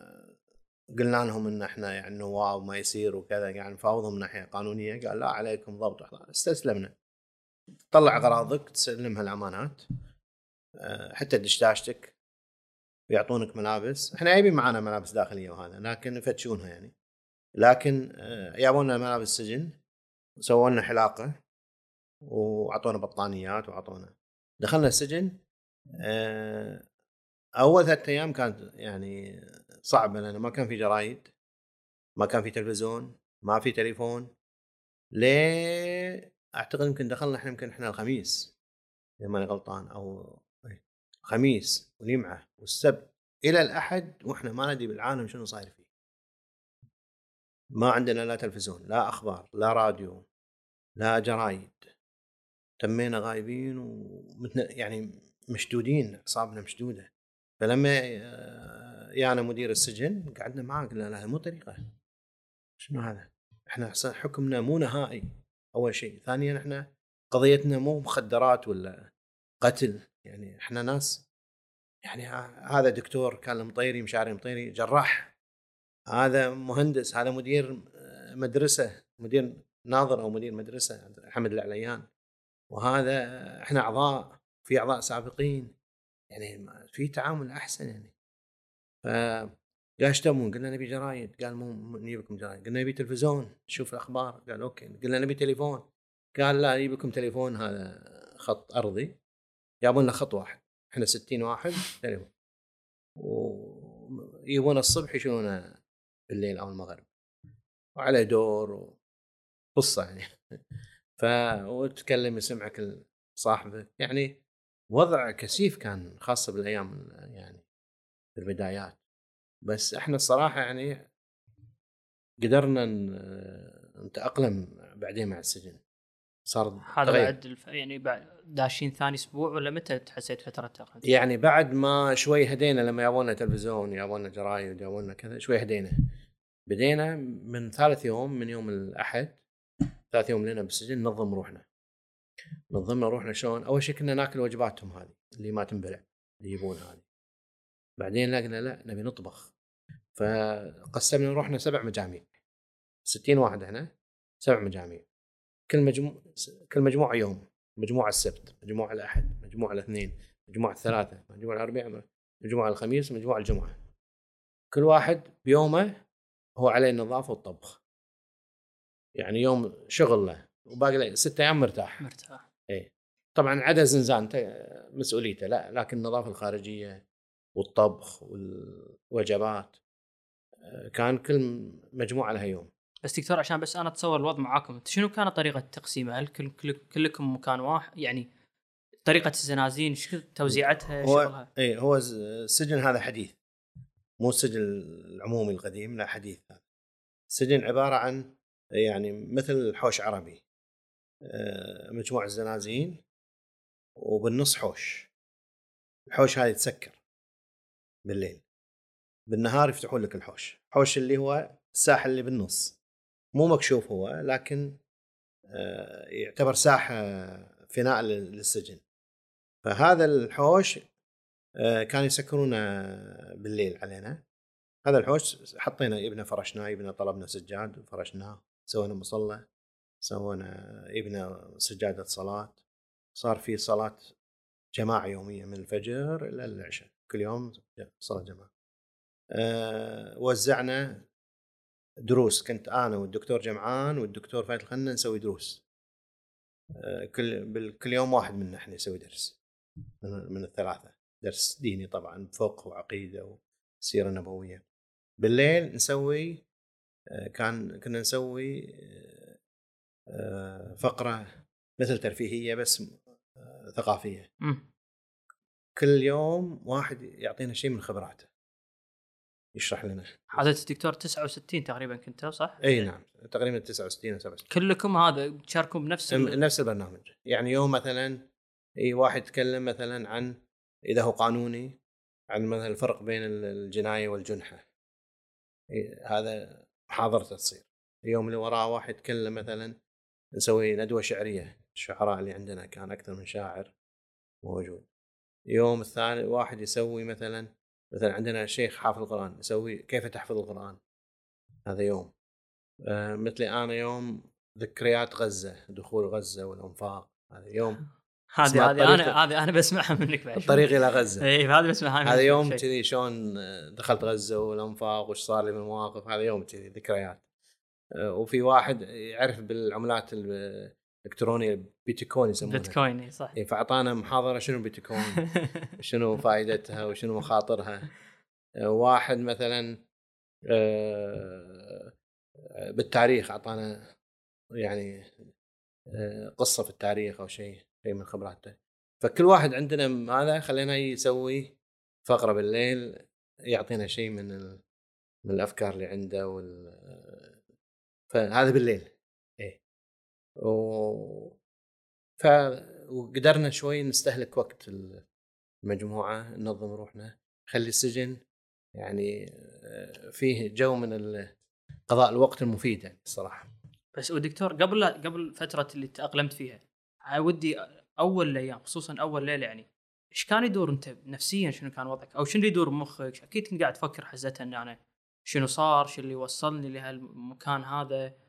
قلنا لهم إن إحنا يعني نواب ما يصير وكذا يعني نفاوضهم من ناحية قانونية قال لا عليكم ضبط. استسلمنا. تطلع أغراضك تسلمها الأمانات. آه، حتى دشداشتك ويعطونك ملابس. إحنا جايبين معنا ملابس داخلية وهذا لكن يفتشونها يعني. لكن جابوا لنا ملابس سجن وسووا لنا حلاقة وأعطونا بطانيات وأعطونا دخلنا السجن آه، أول ثلاث أيام كانت يعني صعبه لأن ما كان في جرايد ما كان في تلفزيون ما في تليفون ليه أعتقد يمكن دخلنا إحنا يمكن إحنا الخميس إذا ماني غلطان أو خميس والجمعة والسبت إلى الأحد وإحنا ما ندري بالعالم شنو صاير فيه. ما عندنا لا تلفزيون لا أخبار لا راديو لا جرايد. تمينا غايبين ومتن... يعني مشدودين أعصابنا مشدودة. فلما يانا مدير السجن قعدنا معاه قلنا لا مو طريقة. شنو هذا؟ إحنا حكمنا مو نهائي أول شيء. ثانيا إحنا قضيتنا مو مخدرات ولا قتل. يعني إحنا ناس. يعني هذا دكتور كان المطيري مشاري مطيري جراح. هذا مهندس هذا مدير آه، مدرسة مدير ناظر أو مدير مدرسة حمد العليان. وهذا إحنا أعضاء في أعضاء سابقين. يعني في تعامل أحسن يعني. ف قال تبون؟ قلنا نبي جرايد. قال مو نجيب لكم جرايد. قلنا نبي تلفزيون نشوف الأخبار. قال okay. قلنا نبي تليفون. قال لا نجيب لكم تليفون هذا خط أرضي. جابوا لنا خط واحد. إحنا 60 واحد تليفون. ويجون الصبح يشيلونه بالليل أو المغرب وعلى دور قصه يعني. ف وتكلم يسمعك صاحبك يعني وضع كثيف كان خاصة بالأيام يعني في البدايات. بس إحنا الصراحة يعني قدرنا نتأقلم بعدين مع السجن. صار
هذا بعد الف... يعني بعد داشين ثاني أسبوع ولا متى حسيت فترة تاقلم؟
يعني بعد ما شوي هدينا لما يابونا تلفزيون يابونا جرايد يابونا كذا شوي هدينا. بدينا من ثالث يوم من يوم الأحد ثالث يوم لنا بالسجن ننظم روحنا. نظمنا روحنا شلون؟ أول شيء كنا ناكل وجباتهم هذه اللي ما تنبلع اللي يبونها هذه. بعدين لقينا لا نبي نطبخ. فقسمنا روحنا سبع مجاميع. 60 واحد إحنا سبع مجاميع. كل مجموع كل مجموعة يوم مجموعة السبت مجموعة الأحد مجموعة الاثنين مجموعة الثلاثة مجموعة الأربعاء مجموعة الخميس مجموعة الجمعة. كل واحد بيومه هو عليه النظافة والطبخ. يعني يوم شغل له وباقي ستة أيام مرتاح.
مرتاح.
إيه. طبعا عدا زنزان مسؤوليته لا لكن النظافة الخارجية والطبخ والوجبات آه، كان كل مجموعة لها يوم.
بس دكتور عشان بس أنا أتصور الوضع معاكم. شنو كانت طريقة التقسيمه؟ هل كل كل كلكم مكان واحد؟ يعني طريقة الزنازين شو توزيعتها؟
هو شغلها؟ اي هو السجن هذا حديث. مو السجن العمومي القديم لا حديث هذا. السجن عبارة عن يعني مثل حوش عربي. آه، مجموعة زنازين وبالنص حوش. الحوش هذا يتسكر بالليل. بالنهار يفتحون لك الحوش. حوش اللي هو الساحه اللي بالنص. مو مكشوف هو لكن آه، يعتبر ساحة فناء للسجن. فهذا الحوش آه، كانوا يسكرونه بالليل علينا. هذا الحوش حطينا يبنا فرشناه يبنا طلبنا سجاد وفرشناه سوينا مصلى سوينا يبنا سجادة صلاة. صار في صلاة جماعة يومية من الفجر إلى العشاء. كل يوم صلاة جماعة. أه وزعنا دروس كنت أنا والدكتور جمعان والدكتور فايت الخنا نسوي دروس. أه كل كل يوم واحد منا إحنا يسوي درس. من الثلاثة. درس ديني طبعا فقه وعقيدة وسيرة نبوية. بالليل نسوي أه كان كنا نسوي أه فقرة مثل ترفيهية بس ثقافية. كل يوم واحد يعطينا شيء من خبراته. يشرح لنا.
هذا الدكتور 69 تقريبا كنت صح؟
إي نعم تقريبا 69 أو 67
كلكم هذا تشاركون بنفس
نفس البرنامج. يعني يوم مثلا إي واحد يتكلم مثلا عن إذا هو قانوني عن مثلا الفرق بين الجناية والجنحة. هذا محاضرته تصير. اليوم اللي وراه واحد يتكلم مثلا نسوي ندوة شعرية. الشعراء اللي عندنا كان أكثر من شاعر موجود. يوم الثاني واحد يسوي مثلا مثلا عندنا شيخ حافظ القرآن يسوي كيف تحفظ القرآن هذا يوم؟ آه مثلي أنا يوم ذكريات غزة دخول غزة والأنفاق هذا يوم
هذه هذه أنا هذه أنا بسمعها منك
بعد الطريق إلى غزة.
اي هذا بسمعها
هذا يوم كذي شلون دخلت غزة والأنفاق وش صار لي من المواقف هذا يوم كذي ذكريات. آه وفي واحد يعرف بالعملات الكترونيه بيتكوين يسمونها.
بيتكوين صح.
إيه فأعطانا محاضرة شنو بيتكوين؟ شنو فائدتها وشنو مخاطرها؟ آه، واحد مثلا آه، بالتاريخ أعطانا يعني آه، قصة في التاريخ أو شيء شيء من خبراته فكل واحد عندنا هذا خلينا يسوي فقرة بالليل يعطينا شيء من من الأفكار اللي عنده وال فهذا بالليل. و... ف وقدرنا شوي نستهلك وقت المجموعة ننظم روحنا خلي السجن يعني آه، فيه جو من قضاء الوقت المفيد يعني الصراحة.
بس ودكتور قبل قبل فترة اللي تأقلمت فيها ودي أول الأيام خصوصا أول ليلة يعني إيش كان يدور أنت نفسيا شنو كان وضعك؟ أو شنو يدور بمخك أكيد كنت قاعد تفكر حزتها إن أنا شنو صار؟ شو اللي وصلني لهالمكان هذا؟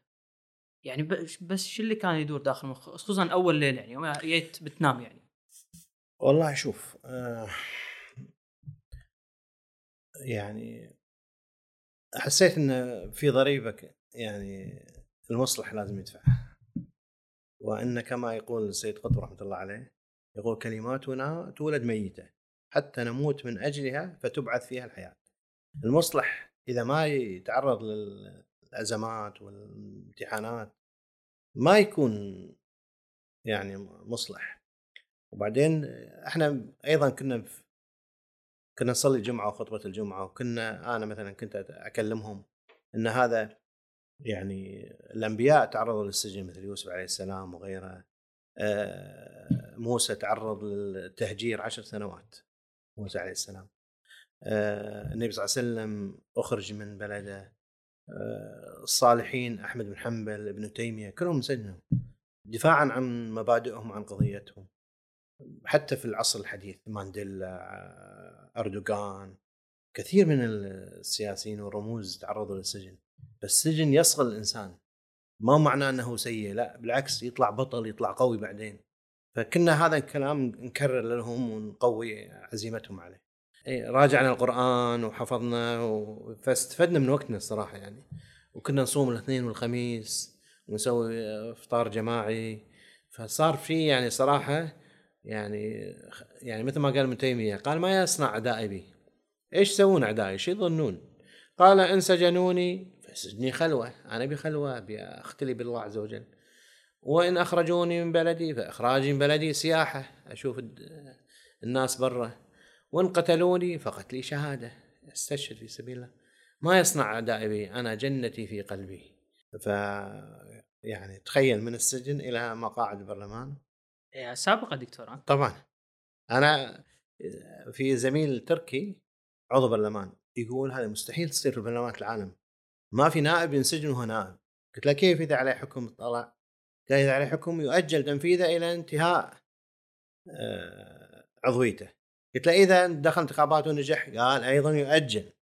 يعني بس شو اللي كان يدور داخل مخ خصوصا أول ليلة يعني يوم جيت بتنام يعني
والله شوف آه يعني حسيت إن في ضريبه يعني المصلح لازم يدفعها وان كما يقول السيد قطب رحمة الله عليه يقول كلماتنا تولد ميتة حتى نموت من أجلها فتبعث فيها الحياة. المصلح إذا ما يتعرض للازمات والامتحانات ما يكون يعني مصلح. وبعدين إحنا أيضا كنا كنا نصلي الجمعه وخطبة الجمعة وكنا أنا مثلا كنت أكلمهم إن هذا يعني الأنبياء تعرضوا للسجن مثل يوسف عليه السلام وغيره آه، موسى تعرض للتهجير عشر سنوات موسى عليه السلام آه، النبي صلى الله عليه وسلم أخرج من بلده الصالحين أحمد بن حنبل ابن تيمية كلهم سجنوا دفاعا عن مبادئهم عن قضيتهم. حتى في العصر الحديث مانديلا أردوغان كثير من السياسيين والرموز تعرضوا للسجن. فالسجن يصغر الإنسان. ما معناه إنه سيء لا بالعكس يطلع بطل يطلع قوي بعدين. فكنا هذا الكلام نكرر لهم ونقوي عزيمتهم عليه. راجعنا القرآن وحفظنا و... فاستفدنا من وقتنا الصراحة يعني. وكنا نصوم الاثنين والخميس ونسوي إفطار جماعي. فصار في يعني صراحة يعني يعني مثل ما قال ابن تيمية قال ما يصنع اعدائي بي إيش يسوون اعدائي؟ إيش يظنون؟ قال إن سجنوني فسجني خلوة أنا أبي خلوة أبي أختلي بالله عز وجل. وإن أخرجوني من بلدي فإخراجي من بلدي سياحة أشوف الناس برا. وإن قتلوني فقتلي شهادة. استشهد في سبيل الله. ما يصنع اعدائي بي أنا جنتي في قلبي. ف يعني تخيل من السجن إلى مقاعد البرلمان
إيه، سابقة دكتور
طبعا. أنا في زميل تركي عضو برلمان يقول هذا مستحيل تصير في برلمانات العالم. ما في نائب ينسجن وهو نائب. قلت له كيف إذا عليه حكم طلع قال إذا عليه حكم يؤجل تنفيذه إلى انتهاء آه، عضويته. قلت له إذا دخل انتخابات ونجح قال أيضا يؤجل.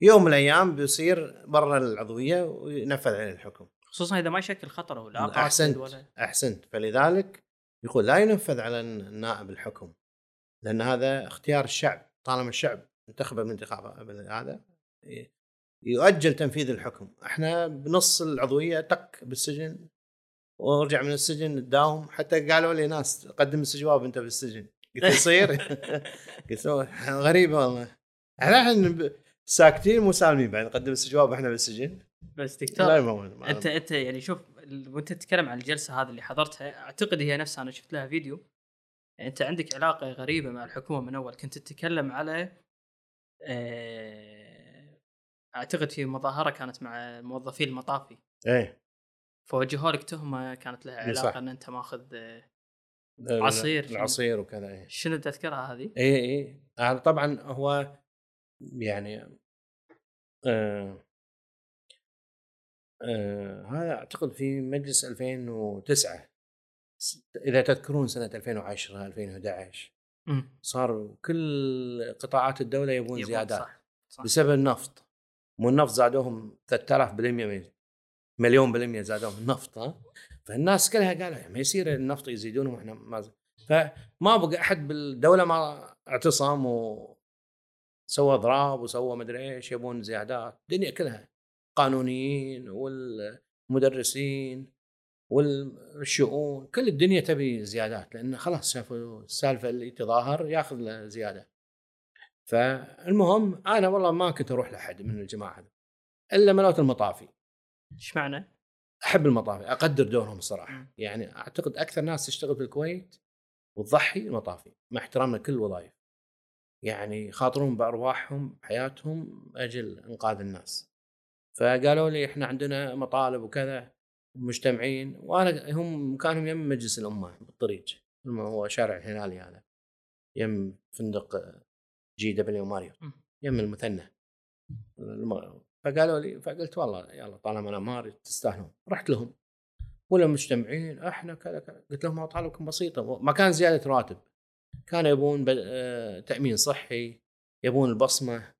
يوم من الأيام بيصير برا العضوية وينفذ عليه الحكم.
خصوصا إذا ما يشكل خطر
أو لا أحسنت ولا... أحسنت. فلذلك يقول لا ينفذ على النائب الحكم لأن هذا اختيار الشعب. طالما الشعب انتخبه من انتخاب هذا يؤجل تنفيذ الحكم. إحنا بنص العضوية تك بالسجن وارجع من السجن تداوم. حتى قالوا لي ناس قدم استجواب أنت بالسجن. قلت يصير قلت غريبه والله. إحنا ساكتين مو سالمين بعد نقدم استجواب إحنا بالسجن.
بس دكتور لا انت انت يعني شوف وانت تتكلم عن الجلسة هذه اللي حضرتها اعتقد هي نفسها أنا شفت لها فيديو. يعني انت عندك علاقة غريبة مع الحكومة من أول. كنت تتكلم على آه، اعتقد في مظاهرة كانت مع موظفي المطافي.
إيه.
فوجهوا لك تهمة كانت لها علاقه صح. إن أنت ماخذ آه، عصير
العصير وكذا إيه
شنو تذكرها هذه؟
اي اي يعني طبعا هو يعني آه آه هذا أعتقد في مجلس 2009 إذا تذكرون سنة 2010 2011 صار كل قطاعات الدولة يبون, زيادات صح. صح. بسبب النفط مو النفط زادوهم 3000 بالمية مليون بالمية زادوهم النفط ها فالناس كلها قالوا ما يصير النفط يزيدون وإحنا ما. فما بقى أحد بالدولة ما اعتصم وسوى اضراب وسوى مدري إيش يبون زيادات الدنيا كلها قانونيين والمدرسين والشؤون كل الدنيا تبي زيادات لأن خلاص شافوا السالفة اللي تظاهر ياخذ له زيادة فالمهم أنا والله ما كنت أروح لأحد من الجماعة إلا ملوت المطافي
إيش معنى؟
أحب المطافي أقدر دورهم الصراحه يعني أعتقد أكثر ناس تشتغل في الكويت وتضحي المطافي مع احترامنا لكل الوظائف يعني يخاطرون بأرواحهم بحياتهم أجل إنقاذ الناس. فقالوا لي إحنا عندنا مطالب وكذا مجتمعين وأنا هم كانوا يم مجلس الأمة بالطريق هو شارع الهلالي هذا. يم فندق جي دبليو ماريو. يم المثنى. فقالوا لي فقلت والله يلا طالما أنا ماري تستاهلون. رحت لهم. ولا مجتمعين أحنا كذا كذا. قلت لهم مطالبكم بسيطة ما كان زيادة راتب. كانوا يبون آه، تأمين صحي يبون البصمة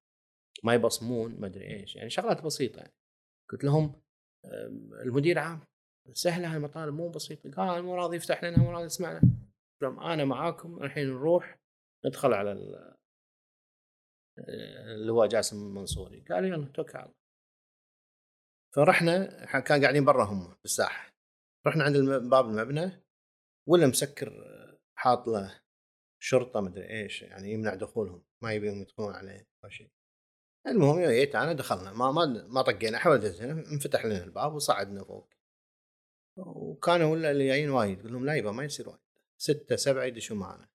ما يبصمون ما أدري إيش. يعني شغلات بسيطة يعني. قلت لهم المدير عام سهلة المطالب مو بسيطة. قال مو راضي يفتح لنا مو راضي يسمعنا. أنا معاكم الحين نروح ندخل على اللواء جاسم المنصوري قال يلا توكل على فرحنا كان قاعدين برا هم في الساحة. رحنا عند باب المبنى ولا مسكر حاط له شرطة مدري إيش يعني يمنع دخولهم. ما يبيهم يدخلون عليه أو شيء. المهم جيت أنا دخلنا. ما ما ما طقينا حاولت انفتح لنا الباب وصعدنا فوق. وكانوا اللي جايين وايد. يقول لهم لا يبا ما يصير وايد. ستة سبعة يدشوا معنا.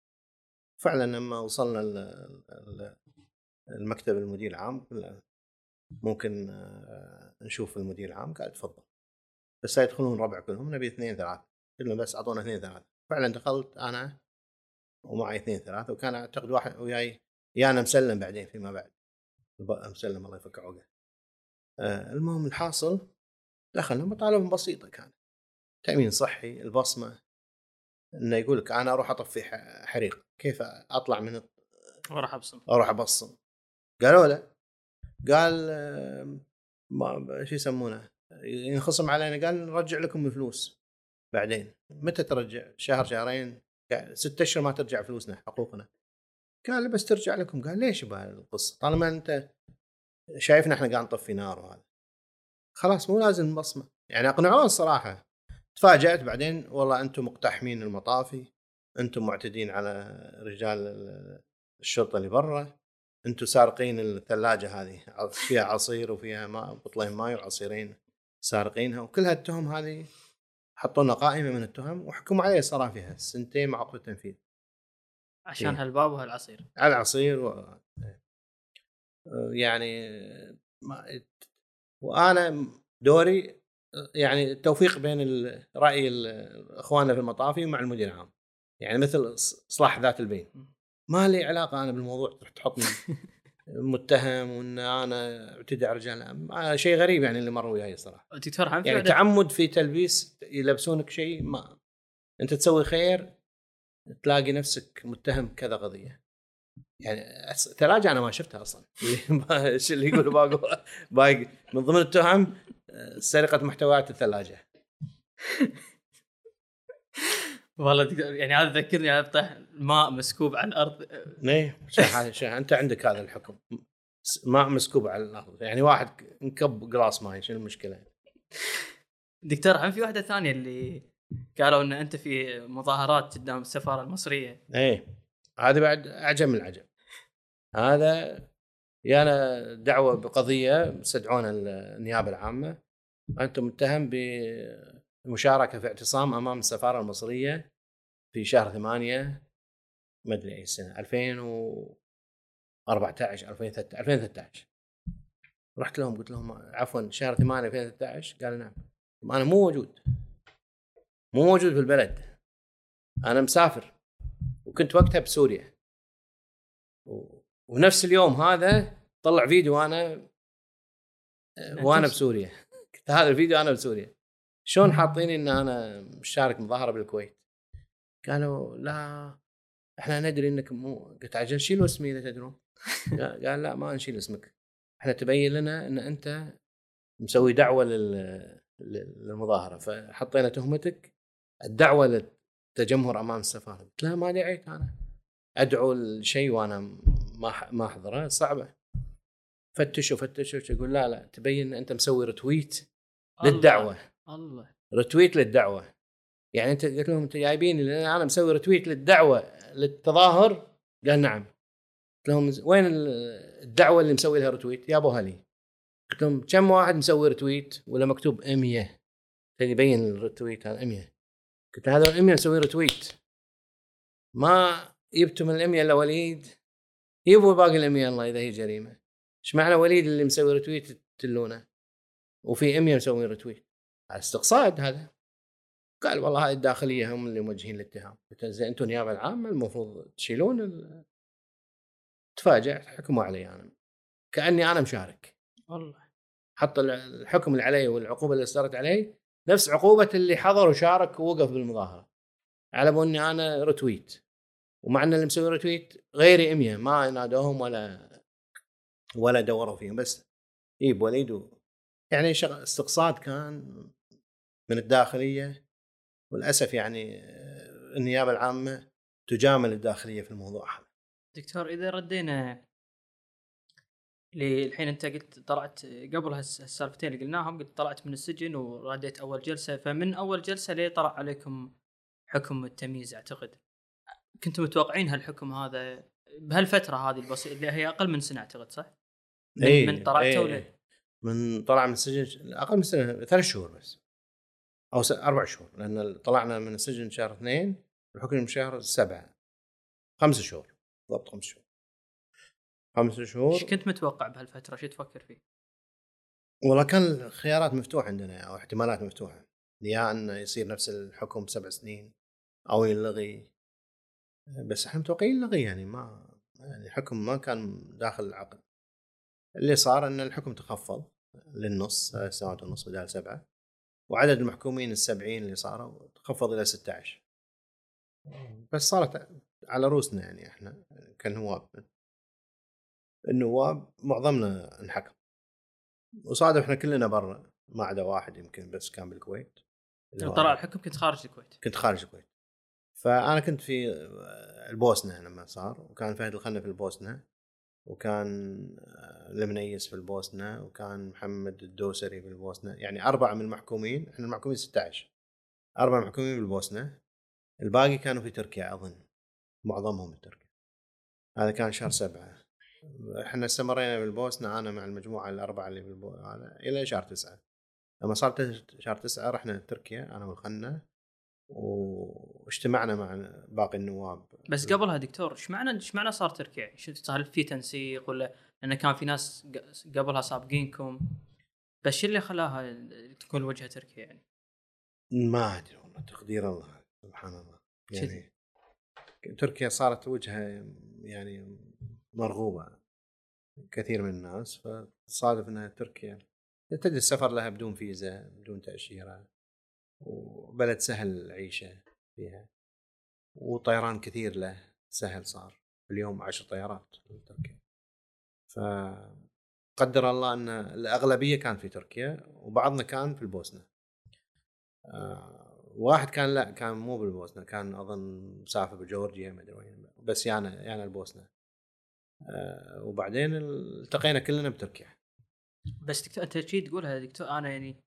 فعلا لما وصلنا المكتب المدير العام ممكن آه، نشوف المدير العام قال تفضل. بس لا يدخلون ربع كلهم نبي اثنين ثلاثة. قلنا بس أعطونا اثنين ثلاثة. فعلا دخلت أنا ومعي اثنين ثلاثة وكان أعتقد واحد وياي يانا مسلم بعدين فيما بعد. مسلم الله يفك عقله آه المهم الحاصل دخلنا مطالب بسيطة كانت تأمين صحي البصمة إنه يقول لك أنا أروح أطفي حريق كيف أطلع من
أروح أبصم.
أروح أبصم. قالوا له قال ما شو يسمونه ينخصم علينا قال نرجع لكم الفلوس بعدين. متى ترجع؟ شهر شهرين ستة أشهر ما ترجع فلوسنا حقوقنا. قال بس ترجع لكم. قال ليش بهالقصه طالما أنت شايفنا إحنا قاعد نطفي نار وهذا. خلاص مو لازم بصمة. يعني اقنعوه الصراحة. تفاجأت بعدين والله أنتم مقتحمين المطافي أنتم معتدين على رجال الشرطة اللي برا. أنتم سارقين الثلاجة هذه فيها عصير وفيها ماء بطلين ماي وعصيرين سارقينها وكل هالتهم هذه حطوا لنا قائمة من التهم وحكموا عليه فيها سنتين مع عقد التنفيذ
عشان إيه. هالباب وهالعصير.
على العصير و... يعني ما... وأنا دوري يعني التوفيق بين رأي إخواننا في المطافي مع المدير العام. يعني مثل اصلاح ذات البين. ما لي علاقة أنا بالموضوع تروح تحطني متهم وإن أنا أعتدي على رجال. شيء غريب يعني اللي مر وياي صراحة.
دكتور حمد
يعني تعمد في تلبيس يلبسونك شيء ما. أنت تسوي خير تلاقي نفسك متهم كذا قضية. يعني ثلاجة أنا ما شفتها أصلا. إيش اللي يقول باقو باقي. من ضمن التهم سرقة محتويات الثلاجة.
والله يعني هذا ذكرني افتح ماء مسكوب على الأرض.
إيه أنت عندك هذا الحكم. ماء مسكوب على الأرض. يعني واحد نكب glass ماي شنو المشكلة؟
دكتور الحين في واحدة ثانية اللي قالوا إن أنت في مظاهرات قدام السفارة المصرية.
إيه. هذا بعد أعجب من العجب. هذا يانا دعوة بقضية استدعونا النيابة العامة. أنتم متهم بالمشاركه في اعتصام أمام السفارة المصرية في شهر ثمانية ما أدري أي سنة 2014 2013 2013 رحت لهم قلت لهم عفوا شهر 8 2013 قالوا نعم. أنا مو موجود. مو موجود في البلد. أنا مسافر. وكنت وقتها بسوريا. ونفس اليوم هذا طلع فيديو أنا وأنا بسوريا. هذا الفيديو أنا بسوريا. شلون حاطيني إن أنا مشارك مظاهرة بالكويت؟ قالوا لا إحنا ندري إنك مو قلت عجل شيلوا اسمي إذا تدرون. قال لا ما نشيل اسمك. إحنا تبين لنا إن أنت مسوي دعوة للمظاهرة. فحطينا تهمتك الدعوة للتجمهر أمام السفارة. قلت لا ما دعيت أنا. أدعو لشيء وأنا ما ما أحضره صعبة. فتشوا فتشوا يقول لا لا تبين أنت مسوي رتويت للدعوة.
الله.
رتويت للدعوة. يعني أنت قلت لهم أنت جايبين أنا مسوي رتويت للدعوة للتظاهر؟ قال نعم. قلت لهم وين الدعوة اللي مسوي لها رتويت جابوها لي. قلت لهم كم واحد مسوي رتويت ولا مكتوب 100 يبين الرتويت هذا 100 قلت هذا ال 100 مسوي رتويت ما جبتوا من ال 100 إلا وليد. يبوا باقي ال 100 الله إذا هي جريمة. إيش معنى وليد اللي مسوي رتويت تلونه وفي 100 مسوي رتويت استقصاد هذا. قال والله هذه الداخلية هم اللي موجهين الاتهام قلت زين أنتم النيابه العامه المفروض تشيلون ال... تفاجأ حكموا علي أنا. كأني أنا مشارك.
والله.
حط الحكم اللي علي والعقوبة اللي صارت علي نفس عقوبة اللي حضر وشارك ووقف بالمظاهرة. على اني أنا رتويت ومع إن اللي مسوي رتويت غيري 100 ما نادوهم ولا ولا دوروا فيهم بس يجيب وليد يعني استقصاد كان من الداخلية وللأسف يعني آه، النيابة العامة تجامل الداخلية في الموضوع هذا.
دكتور إذا ردينا الحين أنت قلت طلعت قبل هالسالفتين اللي قلناهم قلت طلعت من السجن ورديت أول جلسة فمن أول جلسة ليه طلع عليكم حكم التمييز أعتقد كنتوا متوقعين هالحكم هذا بهالفترة هذه البسيطة اللي هي أقل من سنة أعتقد صح؟ من,
إيه،
من طلعته
إيه.
ولا
من طلع من السجن أقل من سنة ثلاث شهور بس أو أربع شهور لأن طلعنا من السجن شهر اثنين الحكم شهر سبعة. خمس شهور بالضبط خمس شهور. خمس شهور.
إيش كنت متوقع بهالفترة؟ شو تفكر فيه؟
والله كان الخيارات مفتوحة عندنا أو احتمالات مفتوحة. يا انه يصير نفس الحكم سبع سنين أو يلغي. بس إحنا متوقعين يلغي يعني ما يعني الحكم ما كان داخل العقد. اللي صار أن الحكم تخفض للنص ثلاث سنوات ونص بدال سبعة. وعدد المحكومين السبعين اللي صاروا تخفض إلى 16 بس صارت على روسنا يعني إحنا كنواب. النواب معظمنا انحكم. وصادف إحنا كلنا برا ما عدا واحد يمكن بس كان بالكويت. هو
طلع. الحكم كنت خارج الكويت.
كنت خارج الكويت. فأنا كنت في البوسنة لما صار وكان فهد الخنه في البوسنة. وكان المنيس في البوسنة وكان محمد الدوسري في البوسنة. يعني أربعة من المحكومين إحنا المحكومين 16 أربعة محكومين في البوسنة. الباقي كانوا في تركيا أظن. معظمهم في تركيا. هذا كان شهر سبعة. إحنا استمرينا بالبوسنة أنا مع المجموعة الأربعة اللي بالبو... هذا إلى شهر تسعة. لما صار شهر تسعة رحنا تركيا أنا والخنة. واجتمعنا مع باقي النواب.
بس قبلها دكتور إيش معنى إيش معنى صار تركيا؟ هل في تنسيق ولا لأن كان في ناس قبلها سابقينكم؟ بس شو اللي خلاها تكون وجهه تركيا يعني؟
ما أدري والله تقدير الله سبحان الله. يعني تركيا صارت وجهة يعني مرغوبة كثير من الناس فصادف إنها تركيا. تدري السفر لها بدون فيزا بدون تأشيرة. وبلد سهل العيشه فيها. وطيران كثير له سهل صار. اليوم عشر طيارات لتركيا فقدر الله أن الأغلبية كان في تركيا وبعضنا كان في البوسنة. آه، واحد كان لا كان مو بالبوسنة كان أظن مسافر بجورجيا ما أدري وين بس يانا يانا البوسنة. آه، وبعدين التقينا كلنا بتركيا.
بس دكتور أنت شي تقولها دكتور أنا يعني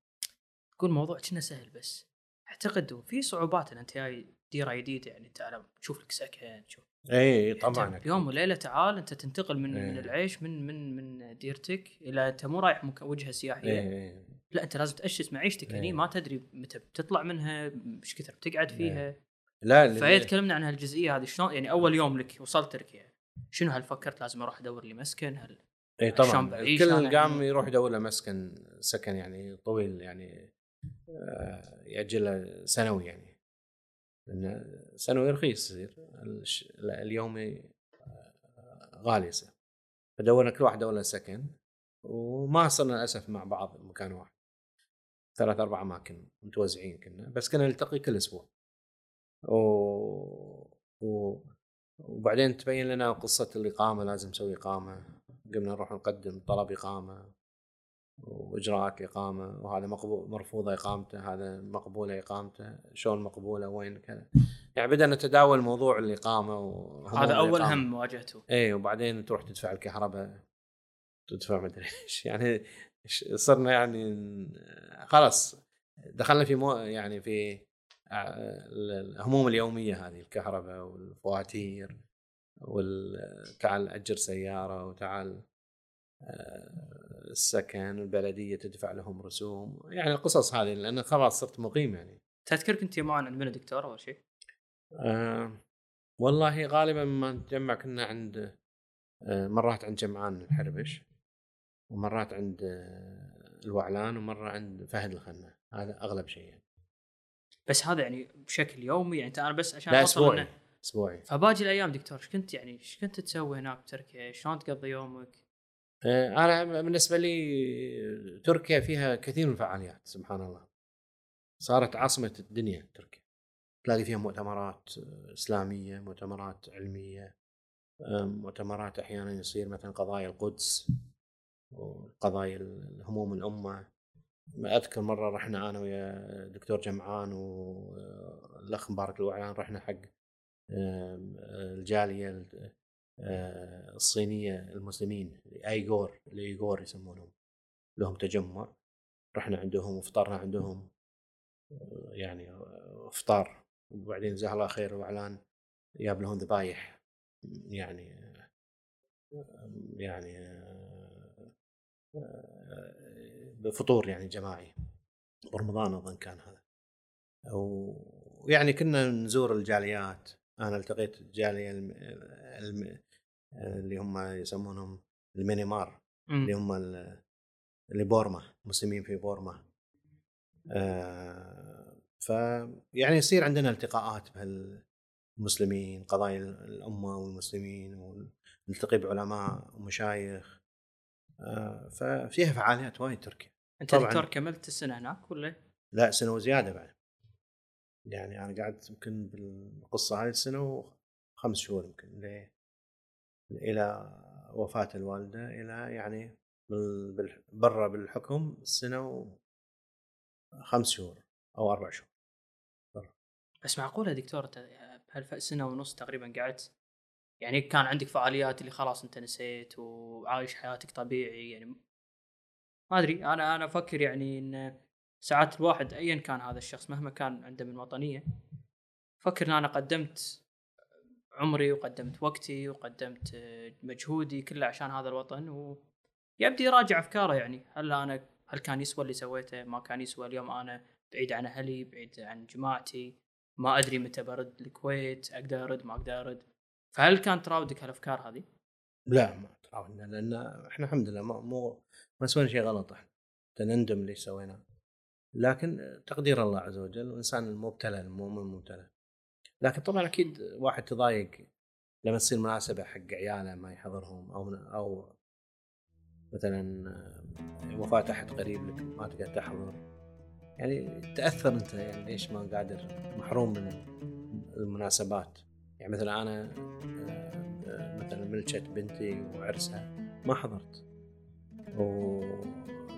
تقول موضوع كنا سهل بس. أعتقد في صعوبات إن أنت جاي ديره جديده يعني أنت على تشوف لك سكن تشوف.
إي طبعا
أنت بيوم وليلة تعال أنت تنتقل من
إيه.
من العيش من من من ديرتك إلى أنت مو رايح وجهة سياحية.
إي
لا أنت لازم تاسس معيشتك هني
إيه.
ما تدري متى بتطلع منها إيش كثر بتقعد فيها.
لا اللي-
فهي تكلمنا عن هالجزئية هذه شلون يعني أول يوم لك وصلت تركيا شنو هل فكرت لازم أروح أدور لي مسكن؟ هل إي
طبعا. الكل قام؟ يروح يدور له مسكن سكن يعني طويل يعني. آه، يأجل له سنوي يعني. لأن سنوي رخيص يصير اليومي آه، غالي يصير. فدورنا كل واحد دور سكن وما صرنا للأسف مع بعض بمكان واحد. ثلاث أربع أماكن متوزعين كنا بس كنا نلتقي كل أسبوع. و... و... وبعدين تبين لنا قصة الإقامة لازم نسوي إقامة. قمنا نروح نقدم طلب إقامة. وإجراءات الاقامه وهذا مقبول مرفوضة إقامته هذا مقبولة إقامته شلون مقبولة وين كذا. يعني بدأنا نتداول موضوع الإقامة
هذا
أول.
هم واجهته.
إيه وبعدين تروح تدفع الكهرباء تدفع مدري إيش. يعني صرنا يعني خلاص دخلنا في مو يعني في الهموم اليومية هذه الكهرباء والفواتير وتعال أجر سيارة وتعال السكن البلدية تدفع لهم رسوم يعني القصص هذه لأن خلاص صرت مقيم يعني
تذكر كنت يومان عند منو دكتور أول شيء؟
آه والله غالبا ما نتجمع كنا عند آه مرات عند جمعان الحربش ومرات عند آه الوعلان ومرة عند فهد الخنة هذا أغلب شيء يعني.
بس هذا يعني بشكل يومي يعني أنا بس عشان
لا
أسبوعي
أسبوعي
فباجي الأيام دكتور إيش كنت يعني إيش كنت تسوي هناك بتركيا؟ شلون تقضي يومك؟
آه أنا بالنسبة لي تركيا فيها كثير من الفعاليات سبحان الله. صارت عاصمة الدنيا تركيا. تلاقي فيها مؤتمرات آه، إسلامية مؤتمرات علمية آه، مؤتمرات أحيانا يصير مثلا قضايا القدس وقضايا الهموم الأمة. أذكر مرة رحنا أنا ويا دكتور جمعان والاخ مبارك الوعلان رحنا حق الجالية آه، الصينية المسلمين ايغور الايغور يسمونهم. لهم تجمع. رحنا عندهم وفطرنا عندهم. آه، يعني آه، افطار وبعدين جزاه الله خير وإعلان. جاب لهم ذبايح. يعني يعني بفطور يعني جماعي. برمضان أظن كان هذا. ويعني كنا نزور الجاليات. أنا التقيت الجالية الم... الم... اللي هم يسمونهم الميانمار اللي هم اللي بورما مسلمين في بورما. آه ف يعني يصير عندنا التقاءات بهالمسلمين قضايا الأمة والمسلمين ونلتقي بعلماء ومشايخ. آه ففيها فعاليات وايد تركيا.
أنت دكتور كملت السنة هناك ولا؟
لا سنة وزيادة بعد. يعني أنا قعدت يمكن بالقصة هاي السنة وخمس شهور يمكن ليه؟ إلى وفاة الوالدة إلى يعني برا بالحكم سنة وخمس شهور أو أربع شهور.
برا. بس معقولة دكتور؟ بهالسنه ونص تقريبا قعدت؟ يعني كان عندك فعاليات اللي خلاص أنت نسيت وعايش حياتك طبيعي يعني؟ ما أدري أنا أنا أفكر يعني إن ساعات الواحد ايا كان هذا الشخص مهما كان عنده من وطنية فكر إن أنا قدمت عمري وقدمت وقتي وقدمت مجهودي كله عشان هذا الوطن ويبدي يراجع أفكاره يعني. هل أنا هل كان يسوى اللي سويته؟ ما كان يسوى. اليوم أنا بعيد عن أهلي بعيد عن جماعتي. ما أدري متى برد الكويت أقدر أرد ما أقدر أرد. فهل كان تراودك هالأفكار هذه؟
لا ما تراودنا لأن إحنا الحمد لله ما مو ما سوينا شيء غلط إحنا. نندم اللي سويناه. لكن تقدير الله عز وجل الإنسان المبتلى المؤمن المبتلى. لكن طبعا أكيد واحد تضايق لما تصير مناسبة حق عياله ما يحضرهم أو أو مثلا وفاة أحد قريب لك ما تقدر تحضر. يعني تأثر أنت يعني ليش ما قادر محروم من المناسبات. يعني مثلا أنا مثلا ملكت بنتي وعرسها ما حضرت. و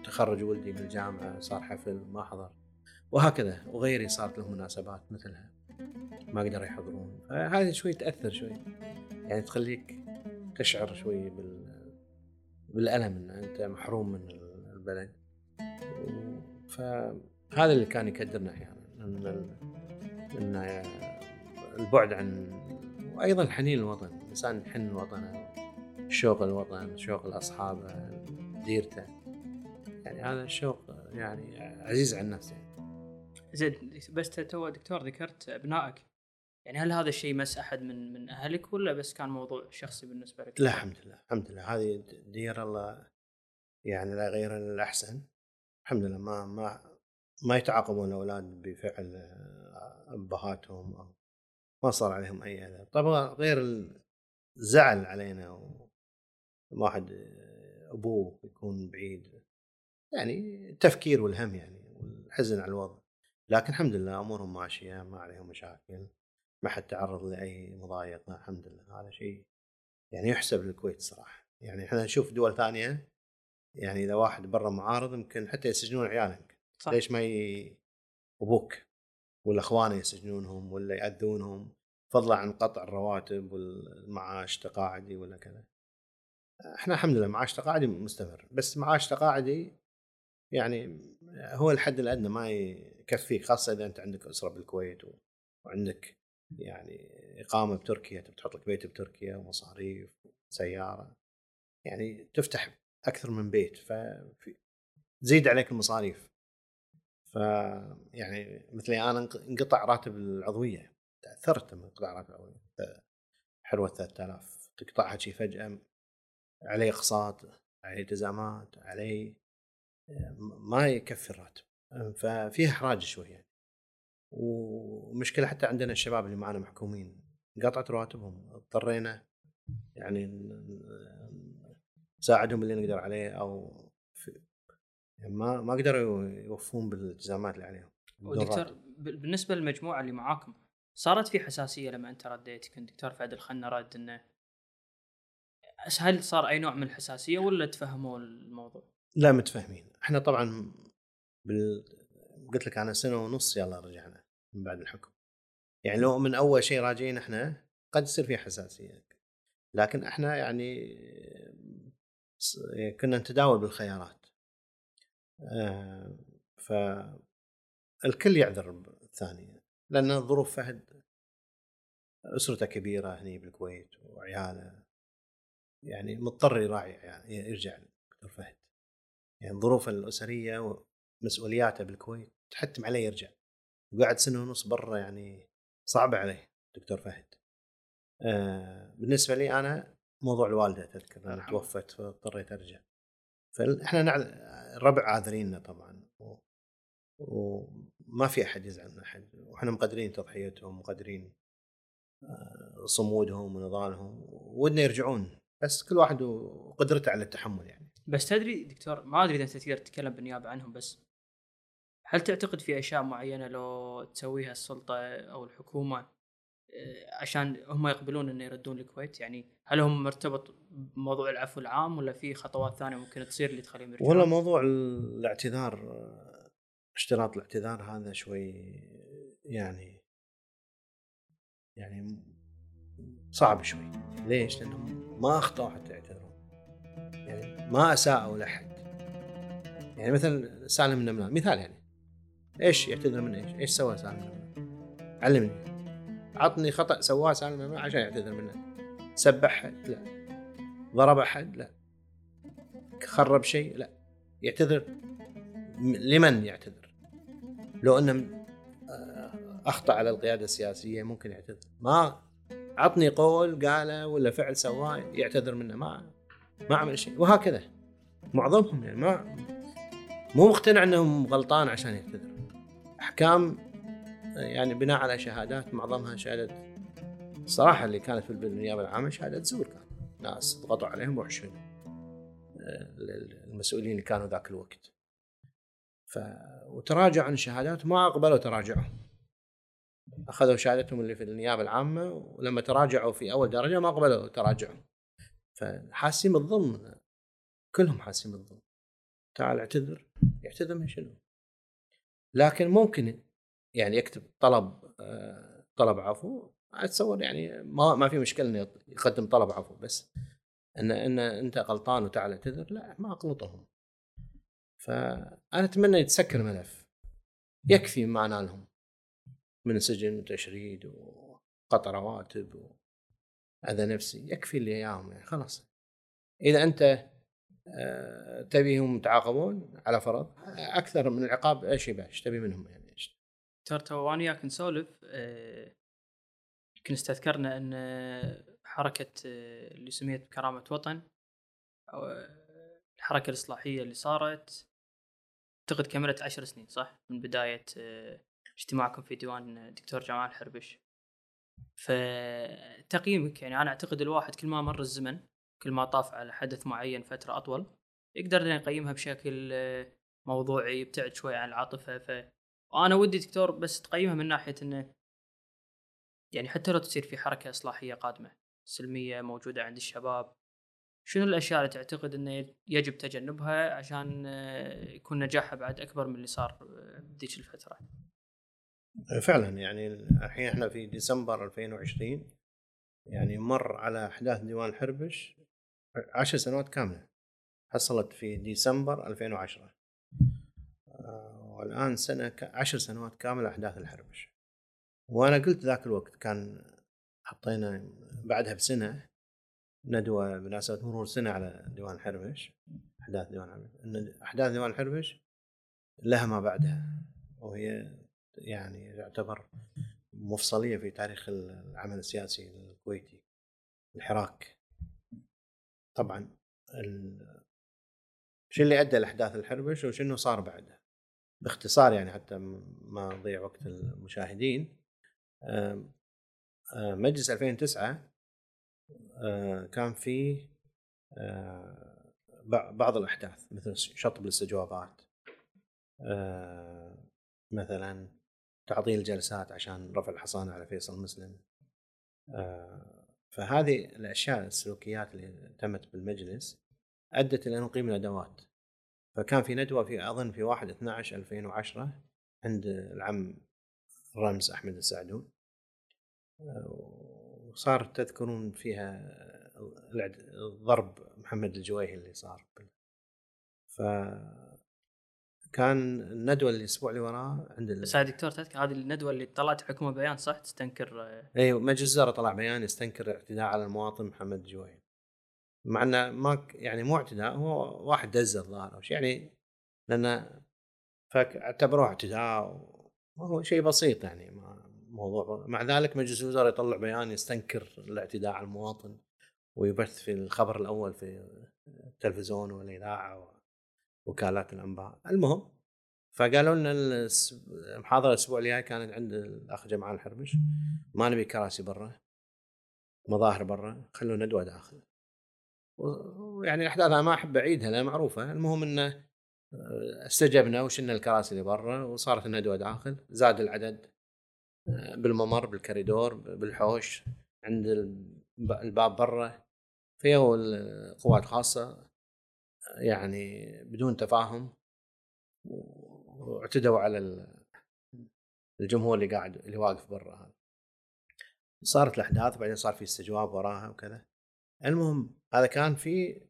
تخرج ولدي من الجامعة صار حفل ما حضر. وهكذا وغيري صارت لهم مناسبات مثلها. ما قدروا يحضرون. هذه شوي تأثر شوي. يعني تخليك تشعر شوي بال بالألم أن أنت محروم من البلد. فهذا اللي كان يكدرنا أحيانا. أن أن البعد عن وأيضا حنين الوطن. الإنسان يحن الوطن شوق الوطن شوق الأصحاب ديرته. يعني هذا الشوق يعني عزيز على الناس يعني.
زين بس تو دكتور ذكرت أبنائك. يعني هل هذا الشيء مس أحد من من أهلك ولا بس كان موضوع شخصي بالنسبة لك؟
لا الحمد لله الحمد لله. هذه دير الله يعني لا غير الأحسن. الحمد لله ما ما ما يتعاقبون الأولاد بفعل أبهاتهم أو ما صار عليهم أي أذى. طبعا غير الزعل علينا واحد أبوه يكون بعيد. يعني التفكير والهم يعني والحزن على الوضع. لكن الحمد لله أمورهم ماشية ما عليهم مشاكل ما حد تعرض لأي مضايقه الحمد لله هذا شيء يعني يحسب للكويت صراحة. يعني إحنا نشوف دول ثانية يعني إذا واحد برا معارض يمكن حتى يسجنون عياله صح. ليش ما ي... أبوك ولا إخوانه يسجنونهم ولا يأذونهم؟ فضلا عن قطع الرواتب والمعاش تقاعدي ولا كذا. إحنا الحمد لله معاش تقاعدي مستمر بس معاش تقاعدي يعني هو الحد الأدنى ما يكفيك خاصة إذا أنت عندك أسرة بالكويت وعندك يعني إقامة بتركيا تبي تحط لك بيت بتركيا ومصاريف سياره يعني تفتح أكثر من بيت ف تزيد عليك المصاريف. ف يعني مثلي أنا انقطع راتب العضوية تأثرت لما انقطع راتب العضوية. حروه 3000 تقطعها شي فجأة علي أقساط علي إلتزامات علي ما يكفي الراتب. ففيها إحراج شوي يعني. ومشكلة حتى عندنا الشباب اللي معنا محكومين قطعت رواتبهم اضطرينا يعني نساعدهم اللي نقدر عليه أو يعني ما ما قدروا يوفون بالالتزامات اللي عليهم
ودكتور بالنسبة للمجموعة اللي معاكم صارت في حساسية لما أنت رديت كنت دكتور فهد الخنا رد إنه هل صار أي نوع من الحساسية ولا تفهموا الموضوع؟
لا متفاهمين. إحنا طبعا بال... قلت لك أنا سنة ونص يلا رجعنا من بعد الحكم. يعني لو من أول شيء راجعين إحنا قد يصير في حساسيه لكن إحنا يعني كنا نتداول بالخيارات. آه، ف الكل يعذر الثاني لأن ظروف فهد أسرته كبيرة هني بالكويت وعياله. يعني مضطر يراعي يعني يرجع دكتور فهد. يعني الظروف الأسرية ومسؤولياته بالكويت تحتم عليه يرجع. وقعد سنة ونص برا يعني صعبة عليه دكتور فهد. آه بالنسبة لي أنا موضوع الوالدة تذكر انها توفت فاضطريت أرجع. فاحنا نعذ... الربع عاذريننا طبعا. و... وما في أحد يزعل من أحد. وإحنا مقدرين تضحيتهم مقدرين آه، صمودهم ونضالهم. ودنا يرجعون. بس كل واحد وقدرته على التحمل يعني.
بس تدري دكتور ما أدري إذا أنت تقدر تتكلم بالنيابة عنهم بس هل تعتقد في أشياء معينة لو تسويها السلطة أو الحكومة آه، عشان هم يقبلون إنه يردون الكويت؟ يعني هل هم مرتبط بموضوع العفو العام ولا في خطوات ثانية ممكن تصير اللي تخليهم يرجعون؟
والله موضوع الاعتذار اشتراط الاعتذار هذا شوي يعني يعني صعب شوي. ليش؟ لأنهم ما أخطأوا حتى يعتذرون. يعني ما أساءوا لاحد يعني مثل سالم النملان مثال يعني. إيش يعتذر من إيش؟ إيش سوى سالم النملان؟ علمني. عطني خطأ سواه سالم النملان عشان يعتذر منه. سبح احد لا. ضرب احد لا. خرب شيء؟ لا. يعتذر لمن يعتذر؟ لو أنه آه، أخطأ على القيادة السياسية ممكن يعتذر. ما عطني قول قاله ولا فعل سواه يعتذر منه. ما ما عمل شيء. وهكذا. معظمهم يعني ما مو مقتنع أنهم غلطان عشان يعتذر. أحكام يعني بناء على شهادات معظمها شهادة الصراحه اللي كانت في النيابة العامة شهادة زور كان. ناس ضغطوا عليهم وحشون المسؤولين اللي كانوا ذاك الوقت. ف وتراجعوا عن الشهادات ما أقبلوا تراجعهم. أخذوا شهادتهم اللي في النيابة العامة ولما تراجعوا في أول درجة ما قبلوا تراجعهم. فحاسين بالظلم كلهم حاسين بالظلم. تعال اعتذر. يعتذر من شنو؟ لكن ممكن يعني يكتب طلب آه، طلب عفو اتصور يعني ما ما في مشكلة إنه يقدم طلب عفو بس إن إن أنت غلطان وتعال اعتذر لا ما اقلطهم فأنا أتمنى يتسكر الملف يكفي ما نالهم من سجن وتشريد وقطع رواتب وأذى نفسي يكفي اللي إياهم يعني خلاص. إذا أنت تبيهم يتعاقبون على فرض؟ أكثر من العقاب إيش يبغى إيش تبي منهم يعني إيش؟
ترى تو وأنا وياك نسولف آه، يمكن استذكرنا أن حركة آه، اللي سميت بكرامة وطن أو الحركة الإصلاحية اللي صارت أعتقد كملت عشر سنين صح؟ من بداية اجتماعكم في ديوان دكتور جمال الحربش فتقييمك يعني أنا أعتقد الواحد كل ما مر الزمن كل ما طاف على حدث معين فترة أطول يقدر يقيمها بشكل موضوعي يبتعد شوي عن العاطفة ف وأنا ودي دكتور بس تقيمها من ناحية إنه يعني حتى لو تصير في حركة إصلاحية قادمة سلمية موجودة عند الشباب شنو الأشياء اللي تعتقد إنه يجب تجنبها عشان يكون نجاحها بعد أكبر من اللي صار بذيك الفترة؟
فعلا يعني الحين إحنا في ديسمبر 2020 يعني مر على أحداث ديوان الحربش عشر سنوات كاملة. حصلت في ديسمبر 2010 آه، والآن سنة عشر سنوات كاملة أحداث الحربش وأنا قلت ذاك الوقت كان حطينا بعدها بسنة ندوة بمناسبه مرور سنة على ديوان الحربش أحداث ديوان الحربش إن أحداث ديوان الحربش لها ما بعدها. وهي يعني يعتبر مفصلية في تاريخ العمل السياسي الكويتي الحراك. طبعا شو اللي أدى لاحداث الحربش وشنو صار بعدها باختصار يعني حتى ما نضيع وقت المشاهدين. مجلس 2009 كان فيه بعض الأحداث مثل شطب الاستجوابات مثلا تعطيل جلسات عشان رفع الحصانة على فيصل مسلم آه، فهذه الأشياء السلوكيات اللي تمت بالمجلس أدت إلى نقيم ندوات فكان في ندوة في أظن في 1 12 2010 عند العم رمز أحمد السعدون وصار تذكرون فيها الضرب محمد الجويهي اللي صار ف كان الندوة الأسبوع اللي وراه عند ال-
بس دكتور تذكر هذه الندوة اللي طلعت حكومة بيان صح؟ تستنكر آه،
اي مجلس الوزراء طلع بيان يستنكر الاعتداء على المواطن محمد جويل مع إنه ما يعني مو اعتداء هو واحد دز الظاهر أو شيء يعني لأنه فاعتبروه اعتداء وهو شيء بسيط يعني ما موضوع مع ذلك مجلس الوزراء يطلع بيان يستنكر الاعتداء على المواطن ويبث في الخبر الأول في التلفزيون والإذاعة ووكالات الانباء المهم فقالوا لنا المحاضرة الأسبوع الجاي كانت عند الأخ جمال الحربش ما نبي كراسي برا مظاهر برا خلوا ندوة داخل. ويعني الاحداث أنا ما أحب أعيدها لأنها معروفة. المهم انه آه، استجبنا وشلنا الكراسي اللي برا وصارت الندوه داخل. زاد العدد آه، بالممر بالكوريدور بالحوش عند الب- الباب برا. فيو القوات الخاصه يعني بدون تفاهم واعتدوا على ال- الجمهور اللي قاعد اللي واقف برا هذا. صارت الأحداث بعدين صار في استجواب وراها وكذا. المهم هذا كان في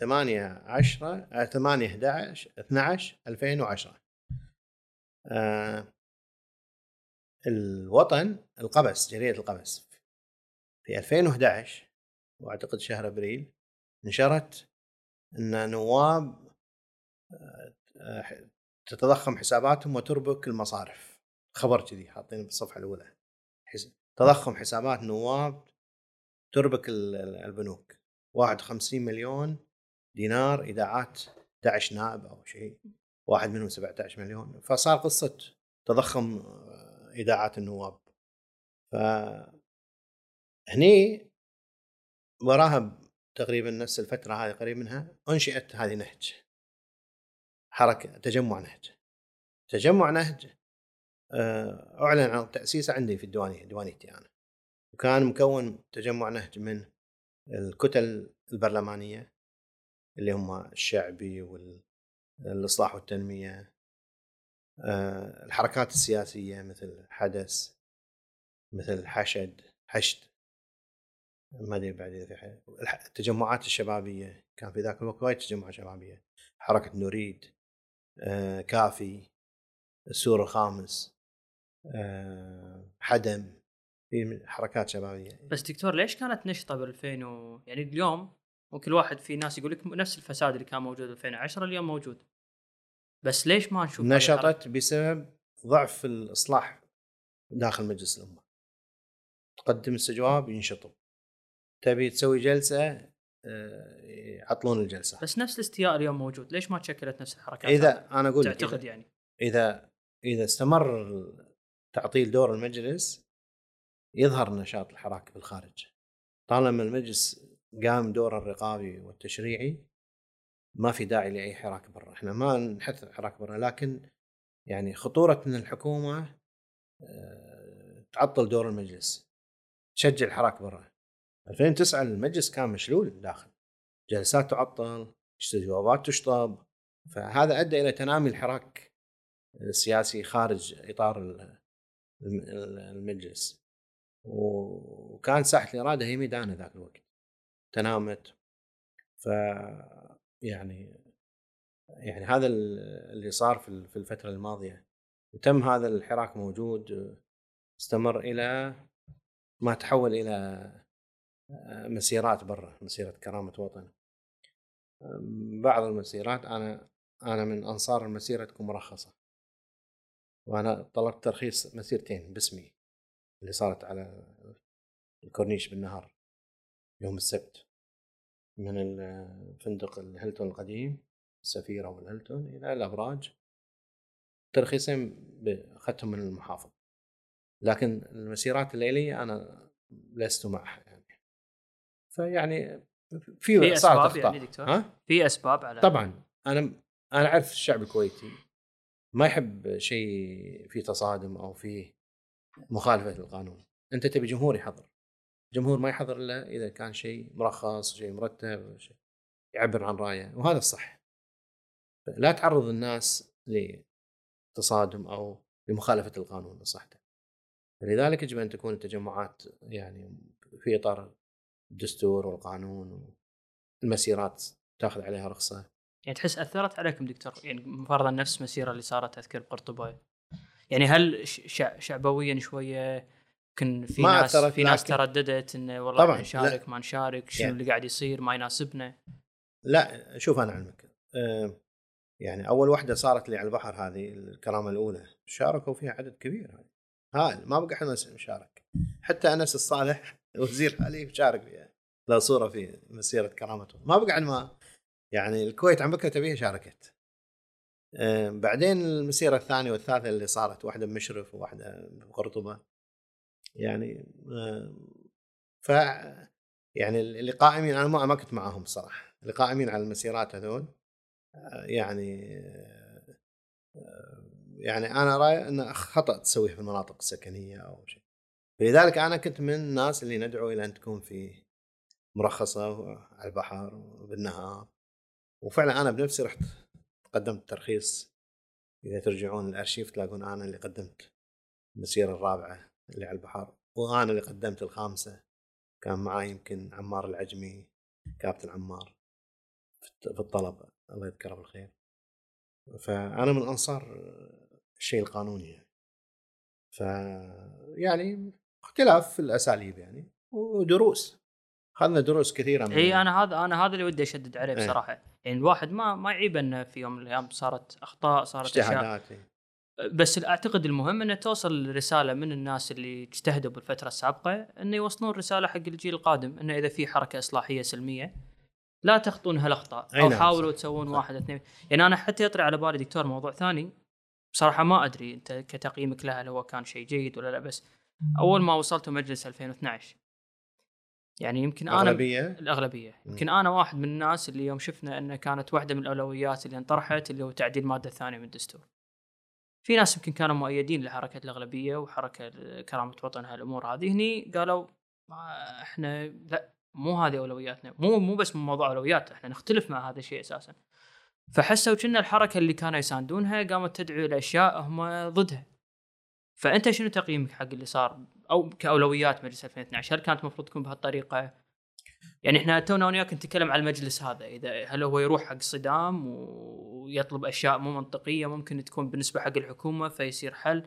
8 10 8 11 12 2010 آه الوطن القبس جريدة القبس. في 2011 وأعتقد شهر أبريل نشرت إن نواب آه، آه، تتضخم حساباتهم وتربك المصارف. خبر كذي حاطينه بالصفحه الأولى. حس- تضخم حسابات نواب تربك ال- ال- البنوك. 51 مليون دينار ايداعات 11 نائب أو شيء. واحد منهم 17 مليون. فصار قصة تضخم آه، ايداعات النواب. ف هني وراها تقريبا نفس الفترة هذه قريب منها أنشئت هذه نهج. حركة تجمع نهج. تجمع نهج آه، أعلن عن تأسيسه عندي في الديوانية ديوانيتي أنا. وكان مكون تجمع نهج من الكتل البرلمانية اللي هم الشعبي والإصلاح والتنمية آه، الحركات السياسية مثل حدث مثل حشد حشد. ما أدري بعد إذا في. الح- التجمعات الشبابية كان في ذاك الوقت وايد تجمعات شبابية حركة نريد آه، كافي السور الخامس آه، حدم في حركات شبابية
بس دكتور ليش كانت نشطة ب 2000 و... يعني اليوم ممكن الواحد في ناس يقول لك نفس الفساد اللي كان موجود 2010 اليوم موجود بس ليش ما نشوف؟
نشطت بسبب ضعف الإصلاح داخل مجلس الأمة تقدم استجواب ينشطب تبي تسوي جلسة آه، يعطلون الجلسة.
بس نفس الاستياء اليوم موجود. ليش ما تشكلت نفس الحركات
إذا أنا أقول
تعتقد
إذا-
يعني.
إذا إذا استمر تعطيل دور المجلس يظهر نشاط الحراك بالخارج. طالما المجلس قام دور الرقابي والتشريعي ما في داعي لأي حراك برا. إحنا ما نحث حراك برا لكن يعني خطورة ان الحكومة آه، تعطل دور المجلس تشجع الحراك برا. 2009 المجلس كان مشلول داخل. جلسات تعطل استجوابات تشطب. فهذا أدى إلى تنامي الحراك السياسي خارج إطار ال- الم- المجلس. وكان ساحة الإرادة هي ميدانه ذاك الوقت. تنامت. ف يعني يعني هذا ال- اللي صار في الفترة الماضية. وتم هذا الحراك موجود استمر إلى ما تحول إلى مسيرات برا مسيرة كرامة وطن بعض المسيرات أنا أنا من أنصار المسيرة تكون مرخصة. وأنا طلبت ترخيص مسيرتين باسمي اللي صارت على الكورنيش بالنهار يوم السبت. من الفندق الهيلتون القديم السفيرة والهيلتون إلى الأبراج. ترخيصين أخذتهم من المحافظ. لكن المسيرات الليلية أنا لست معها يعني فيعني في صارت
أسباب
اخطاء
يعني دكتور؟
ها؟
في أسباب على
طبعا. أنا أنا أعرف الشعب الكويتي ما يحب شيء فيه تصادم أو فيه مخالفة للقانون. أنت تبي جمهور يحضر. جمهور ما يحضر إلا إذا كان شيء مرخص شيء مرتب شيء يعبر عن رأيه وهذا الصح. لا تعرض الناس لتصادم أو لمخالفة القانون بصحته لذلك يجب أن تكون التجمعات يعني في إطار الدستور والقانون والمسيرات تاخذ عليها رخصة.
يعني تحس أثرت عليكم دكتور؟ يعني فرضا نفس المسيره اللي صارت تذكر بقرطبه يعني هل شع شعبويا شوية يمكن في
ما
ناس في ناس
لكن-
ترددت إنه والله
طبعاً،
نشارك ما نشارك شنو
يعني-
اللي قاعد يصير؟ ما يناسبنا.
لا شوف أنا علمك آه، يعني أول واحدة صارت لي على البحر هذه الكرامة الأولى شاركوا فيها عدد كبير هاي هاي ما بقى إحنا نشارك. حتى أنس الصالح وزير حالي شارك فيها. له صورة في مسيرة كرامته. ما بقى ما يعني الكويت عن بكرة تبيها شاركت. آه، بعدين المسيرة الثانية والثالثة اللي صارت واحدة بمشرف وواحدة بقرطبه يعني آه، ف يعني اللي قائمين أنا ما كنت معاهم الصراحة. اللي قائمين على المسيرات هذول آه، يعني يعني أنا رايي انه خطأ تسويه في المناطق السكنية أو شيء. فلذلك أنا كنت من الناس اللي ندعو إلى أن تكون في مرخصة على البحر وبالنهار. وفعلا أنا بنفسي رحت قدمت ترخيص. إذا ترجعون الأرشيف تلاقون أنا اللي قدمت المسيرة الرابعة اللي على البحر وأنا اللي قدمت الخامسة. كان معي يمكن عمار العجمي كابتن عمار في الطلب الله يذكره بالخير. فأنا من انصار الشيء القانوني يعني. ف يعني اختلاف في الأساليب يعني ودروس اخذنا دروس كثيرة من
إي أنا هذا أنا هذا اللي ودي أشدد عليه
إيه.
بصراحة يعني الواحد ما ما يعيب إنه في يوم من الأيام صارت أخطاء صارت
أشياء.
بس أعتقد المهم إنه توصل رساله من الناس اللي اجتهدوا بالفترة السابقة إنه يوصلون رسالة حق الجيل القادم إنه إذا في حركة إصلاحية سلمية لا تخطون هالأخطاء
أي
أو
نعم،
حاولوا
صح.
تسوون
صح.
واحد اثنين يعني أنا حتى يطري على بالي دكتور موضوع ثاني بصراحة ما أدري أنت كتقييمك له هل هو كان شيء جيد ولا لا بس أول ما وصلت مجلس 2012 يعني يمكن أنا
أغلبية؟
الأغلبية.
مم.
يمكن أنا واحد من الناس اللي يوم شفنا إنه كانت واحدة من الأولويات اللي انطرحت اللي هو تعديل الماده الثانية من الدستور. في ناس يمكن كانوا مؤيدين لحركة الأغلبية وحركة كرامة وطن هالأمور هذه. هني قالوا ما إحنا لا مو هذه أولوياتنا. مو مو بس من موضوع اولويات إحنا نختلف مع هذا الشيء أساسا. فحسوا كنا الحركة اللي كانوا يساندونها قامت تدعو إلى اشياء هم ضدها. فأنت شنو تقييمك حق اللي صار؟ أو كأولويات مجلس 2012 هل كانت المفروض تكون بهالطريقة؟ يعني إحنا تونا وياك نتكلم على المجلس هذا إذا هل هو يروح حق صدام ويطلب أشياء مو منطقية ممكن تكون بالنسبة حق الحكومة فيصير حل.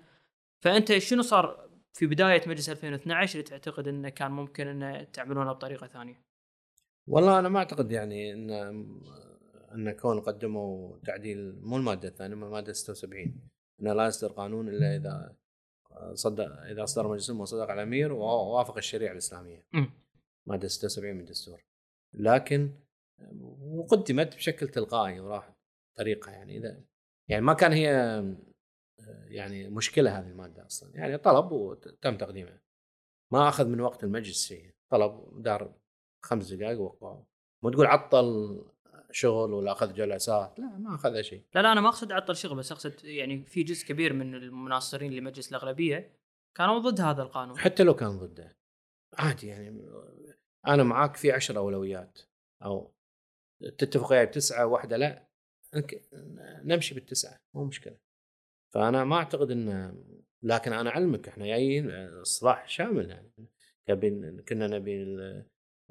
فأنت شنو صار في بداية مجلس 2012 اللي تعتقد إنه كان ممكن إنه تعملونه بطريقة ثانية؟
والله أنا ما أعتقد يعني ان إن كون قدموا تعديل مو المادة الثانية ما الماده 76 انه لا يصدر قانون إلا إذا صدق إذا أصدر مجلس الامه وصدق على الامير ووافق الشريعة
الإسلامية.
ماده 76 من الدستور لكن وقدمت بشكل تلقائي وراح طريقة يعني إذا يعني ما كان هي يعني مشكلة هذه المادة أصلا. يعني طلب وتم تقديمه ما أخذ من وقت المجلس شيء طلب دار خمس دقائق وقعوا مو تقول عطل شغل ولا أخذ جلسات لا ما أخذ شيء.
لا لا أنا ما أقصد عطل شغل بس أقصد يعني في جزء كبير من المناصرين لمجلس الأغلبية كانوا ضد هذا القانون.
حتى لو كان ضده. عادي يعني أنا معاك في عشر أولويات. أو تتفق وياي بتسعة واحدة لا. نمشي بالتسعة مو مشكلة. فأنا ما أعتقد انه لكن أنا أعلمك إحنا جايين اصلاح شامل يعني. كنا نبي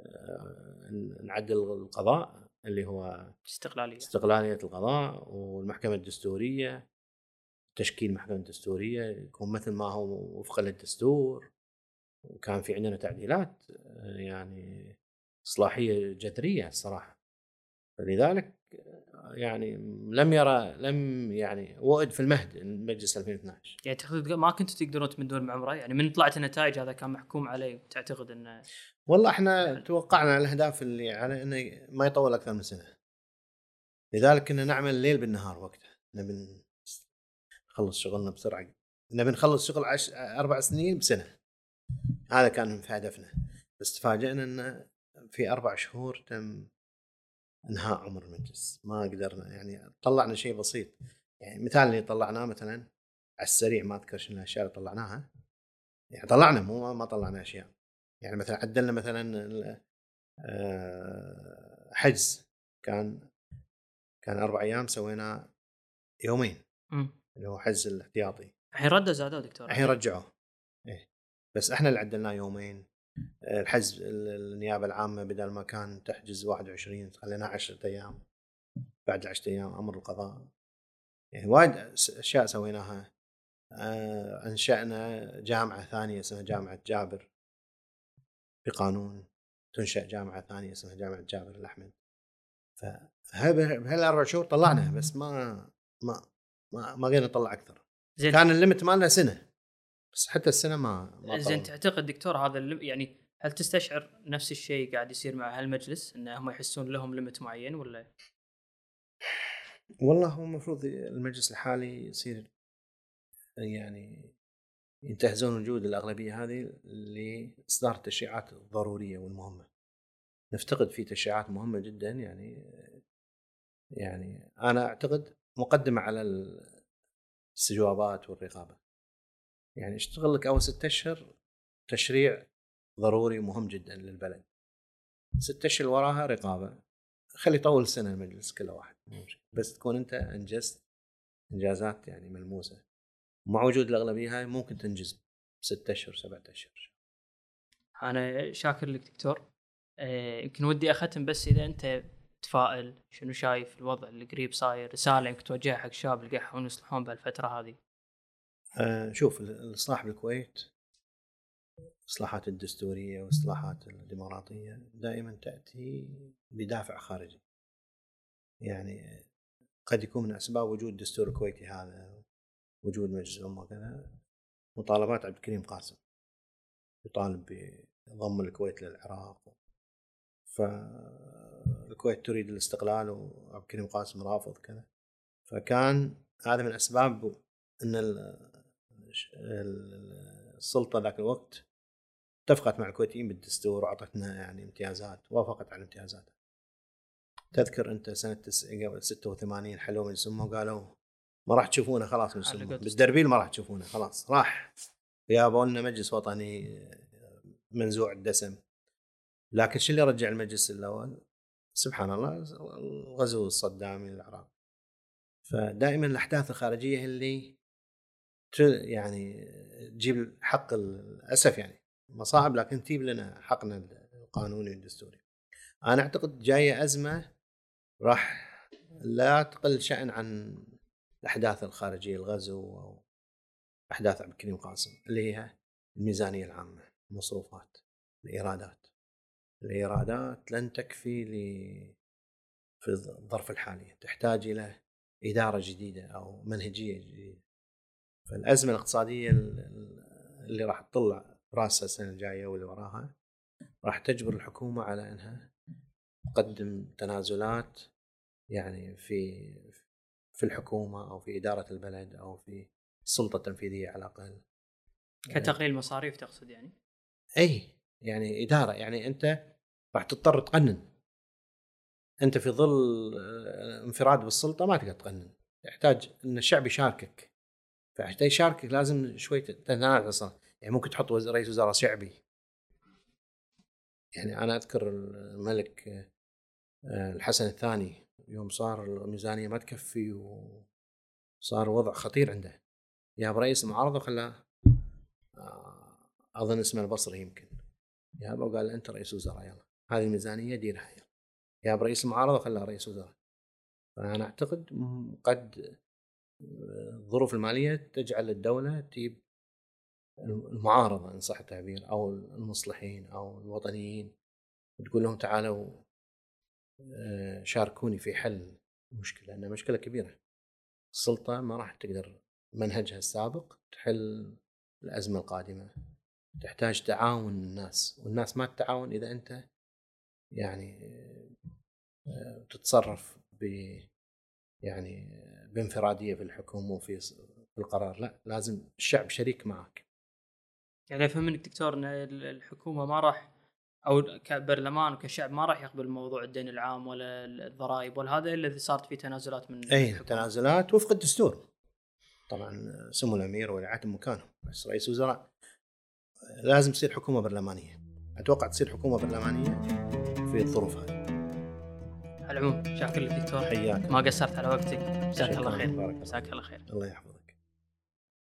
آه، نعدل القضاء. اللي هو
استقلالية.
استقلالية القضاء والمحكمة الدستورية تشكيل محكمة دستورية يكون مثل ما هو وفقا للدستور. وكان في عندنا تعديلات آه، يعني إصلاحية جذرية الصراحة. فلذلك آه، يعني لم يرى لم يعني وئد في المهد المجلس 2012
يعني تعتقد ما كنتوا تقدرون تمدون بعمره يعني من طلعت النتائج هذا كان محكوم عليه تعتقد إنه
والله إحنا توقعنا الأهداف اللي على إنه ما يطول أكثر من سنة. لذلك كنا نعمل الليل بالنهار وقتها. نبي نخلص شغلنا بسرعة. نبي نخلص شغل عش... أربع سنين بسنة. هذا كان في هدفنا بس تفاجئنا ان في أربع شهور تم انهاء عمر المجلس. ما قدرنا يعني طلعنا شيء بسيط. يعني مثال اللي طلعناه مثلا على السريع ما أذكر شنو الأشياء اللي طلعناها. يعني طلعنا مو ما طلعنا أشياء. يعني مثلا عدلنا مثلا آه، حجز. كان كان أربع أيام سويناه يومين. اللي هو حجز الاحتياطي.
الحين رده زادوه دكتور.
الحين رجعوه إيه. بس إحنا اللي عدلناه يومين. آه، الحجز ال- النيابة العامة بدل ما كان تحجز 21 خليناه 10 أيام بعد 10 أيام أمر القضاء. يعني وايد أشياء سويناها. آه، أنشأنا جامعة ثانية اسمها جامعة جابر بقانون. تنشأ جامعة ثانية اسمها جامعة جابر الأحمد. فبهالاربع شهور طلعنا بس ما ما ما ما قدرنا نطلع أكثر. زين. كان الليمت مالنا سنة. بس حتى السنة ما,
ما زين تعتقد دكتور هذا يعني هل تستشعر نفس الشيء قاعد يصير مع هالمجلس إن هم يحسون لهم ليمت معين ولا؟
والله هو المفروض المجلس الحالي يصير يعني ينتهزون وجود الأغلبية هذه لإصدار التشريعات الضروريه والمهمة. نفتقد في تشريعات مهمة جدا يعني يعني أنا أعتقد مقدمة على الاستجوابات والرقابة. يعني اشتغل لك أول ستة أشهر تشريع ضروري ومهم جدا للبلد. ستة أشهر وراها رقابة. خلي يطول سنة المجلس كل واحد بس تكون أنت أنجزت إنجازات يعني ملموسة. مع وجود الأغلبية هاي ممكن تنجز ستة أشهر سبعة أشهر.
أنا شاكر لك دكتور. آه، يمكن ودي أختم بس إذا أنت تفائل شنو شايف الوضع اللي قريب صاير رسالة يمكن توجهها حق الشباب اللي قاعد يصلحون بهالفترة هذه
أه شوف الاصلاح بالكويت الاصلاحات الدستورية والاصلاحات الديمقراطيه دائما تأتي بدافع خارجي. يعني قد يكون من أسباب وجود الدستور الكويتي هذا وجود مجلس الأمة وكذا مطالبات عبد الكريم قاسم يطالب بضم الكويت للعراق. فالكويت تريد الاستقلال وعبد الكريم قاسم رافض كذا. فكان هذا من أسباب إن السلطة ذاك الوقت اتفقت مع الكويتيين بالدستور وأعطتنا يعني امتيازات وافقت على الامتيازات تذكر أنت سنة قبل 86 حلوا من سمه وقالوا ما راح تشوفونه خلاص من سمه بالدربيل ما راح تشوفونه خلاص راح. جابوا لنا مجلس وطني منزوع الدسم. لكن شو اللي رجع المجلس الأول؟ سبحان الله الغزو الصدامي للعراق. فدائما الأحداث الخارجية اللي يعني تجيب حق للأسف يعني مصاعب لكن تجيب لنا حقنا القانوني والدستوري. أنا أعتقد جاية أزمة راح لا تقل شأن عن الأحداث الخارجية الغزو أو أحداث عبد الكريم قاسم اللي هي الميزانية العامة المصروفات الإيرادات الإيرادات لن تكفي ل في الظرف الحالي تحتاج إلى إدارة جديدة أو منهجية جديدة فالأزمة الاقتصادية اللي راح تطلع رأسها السنة الجاية واللي وراها راح تجبر الحكومة على إنها تقدم تنازلات يعني في في الحكومة أو في إدارة البلد أو في السلطة التنفيذية على الأقل.
كتقليل مصاريف تقصد يعني؟
اي يعني إدارة يعني أنت راح تضطر تقنن. أنت في ظل آه، انفراد بالسلطة ما تقدر تقنن. يحتاج إن الشعب يشاركك. فعشان يشاركك لازم شوي تتنازل أصلا يعني ممكن تحط رئيس وزراء شعبي. يعني أنا أذكر الملك آه، الحسن الثاني. يوم صار الميزانية ما تكفي وصار وضع خطير عنده. جاب رئيس المعارضه وخلاه آه، أظن اسمه البصري يمكن. جابه وقال أنت رئيس وزراء يلا. هذه الميزانية ديرها يلا. جاب رئيس المعارضة وخلاه رئيس وزراء. فأنا أعتقد قد الظروف المالية تجعل الدولة تجيب المعارضة إن صح التعبير أو المصلحين أو الوطنيين تقول لهم تعالوا آه، شاركوني في حل المشكلة لأنها مشكلة كبيرة. السلطة ما راح تقدر منهجها السابق تحل الأزمة القادمة. تحتاج تعاون الناس والناس ما تتعاون إذا أنت يعني آه، تتصرف يعني بانفرادية في الحكم وفي القرار. لا لازم الشعب شريك معك.
يعني أفهم منك دكتور إن الحكومة ما راح أو كبرلمان وكشعب ما راح يقبل موضوع الدين العام ولا الضرائب ولا هذا إلا إذا صارت في تنازلات من
اي تنازلات وفق الدستور. طبعا سمو الأمير ولي مكانه بس رئيس وزراء لازم تصير حكومة برلمانية. أتوقع تصير حكومة برلمانية في الظروف هذه.
على العموم شاكر لك دكتور
حياك.
ما قصرت على وقتك. جزاك الله خير. جزاك الله خير.
الله يحفظك.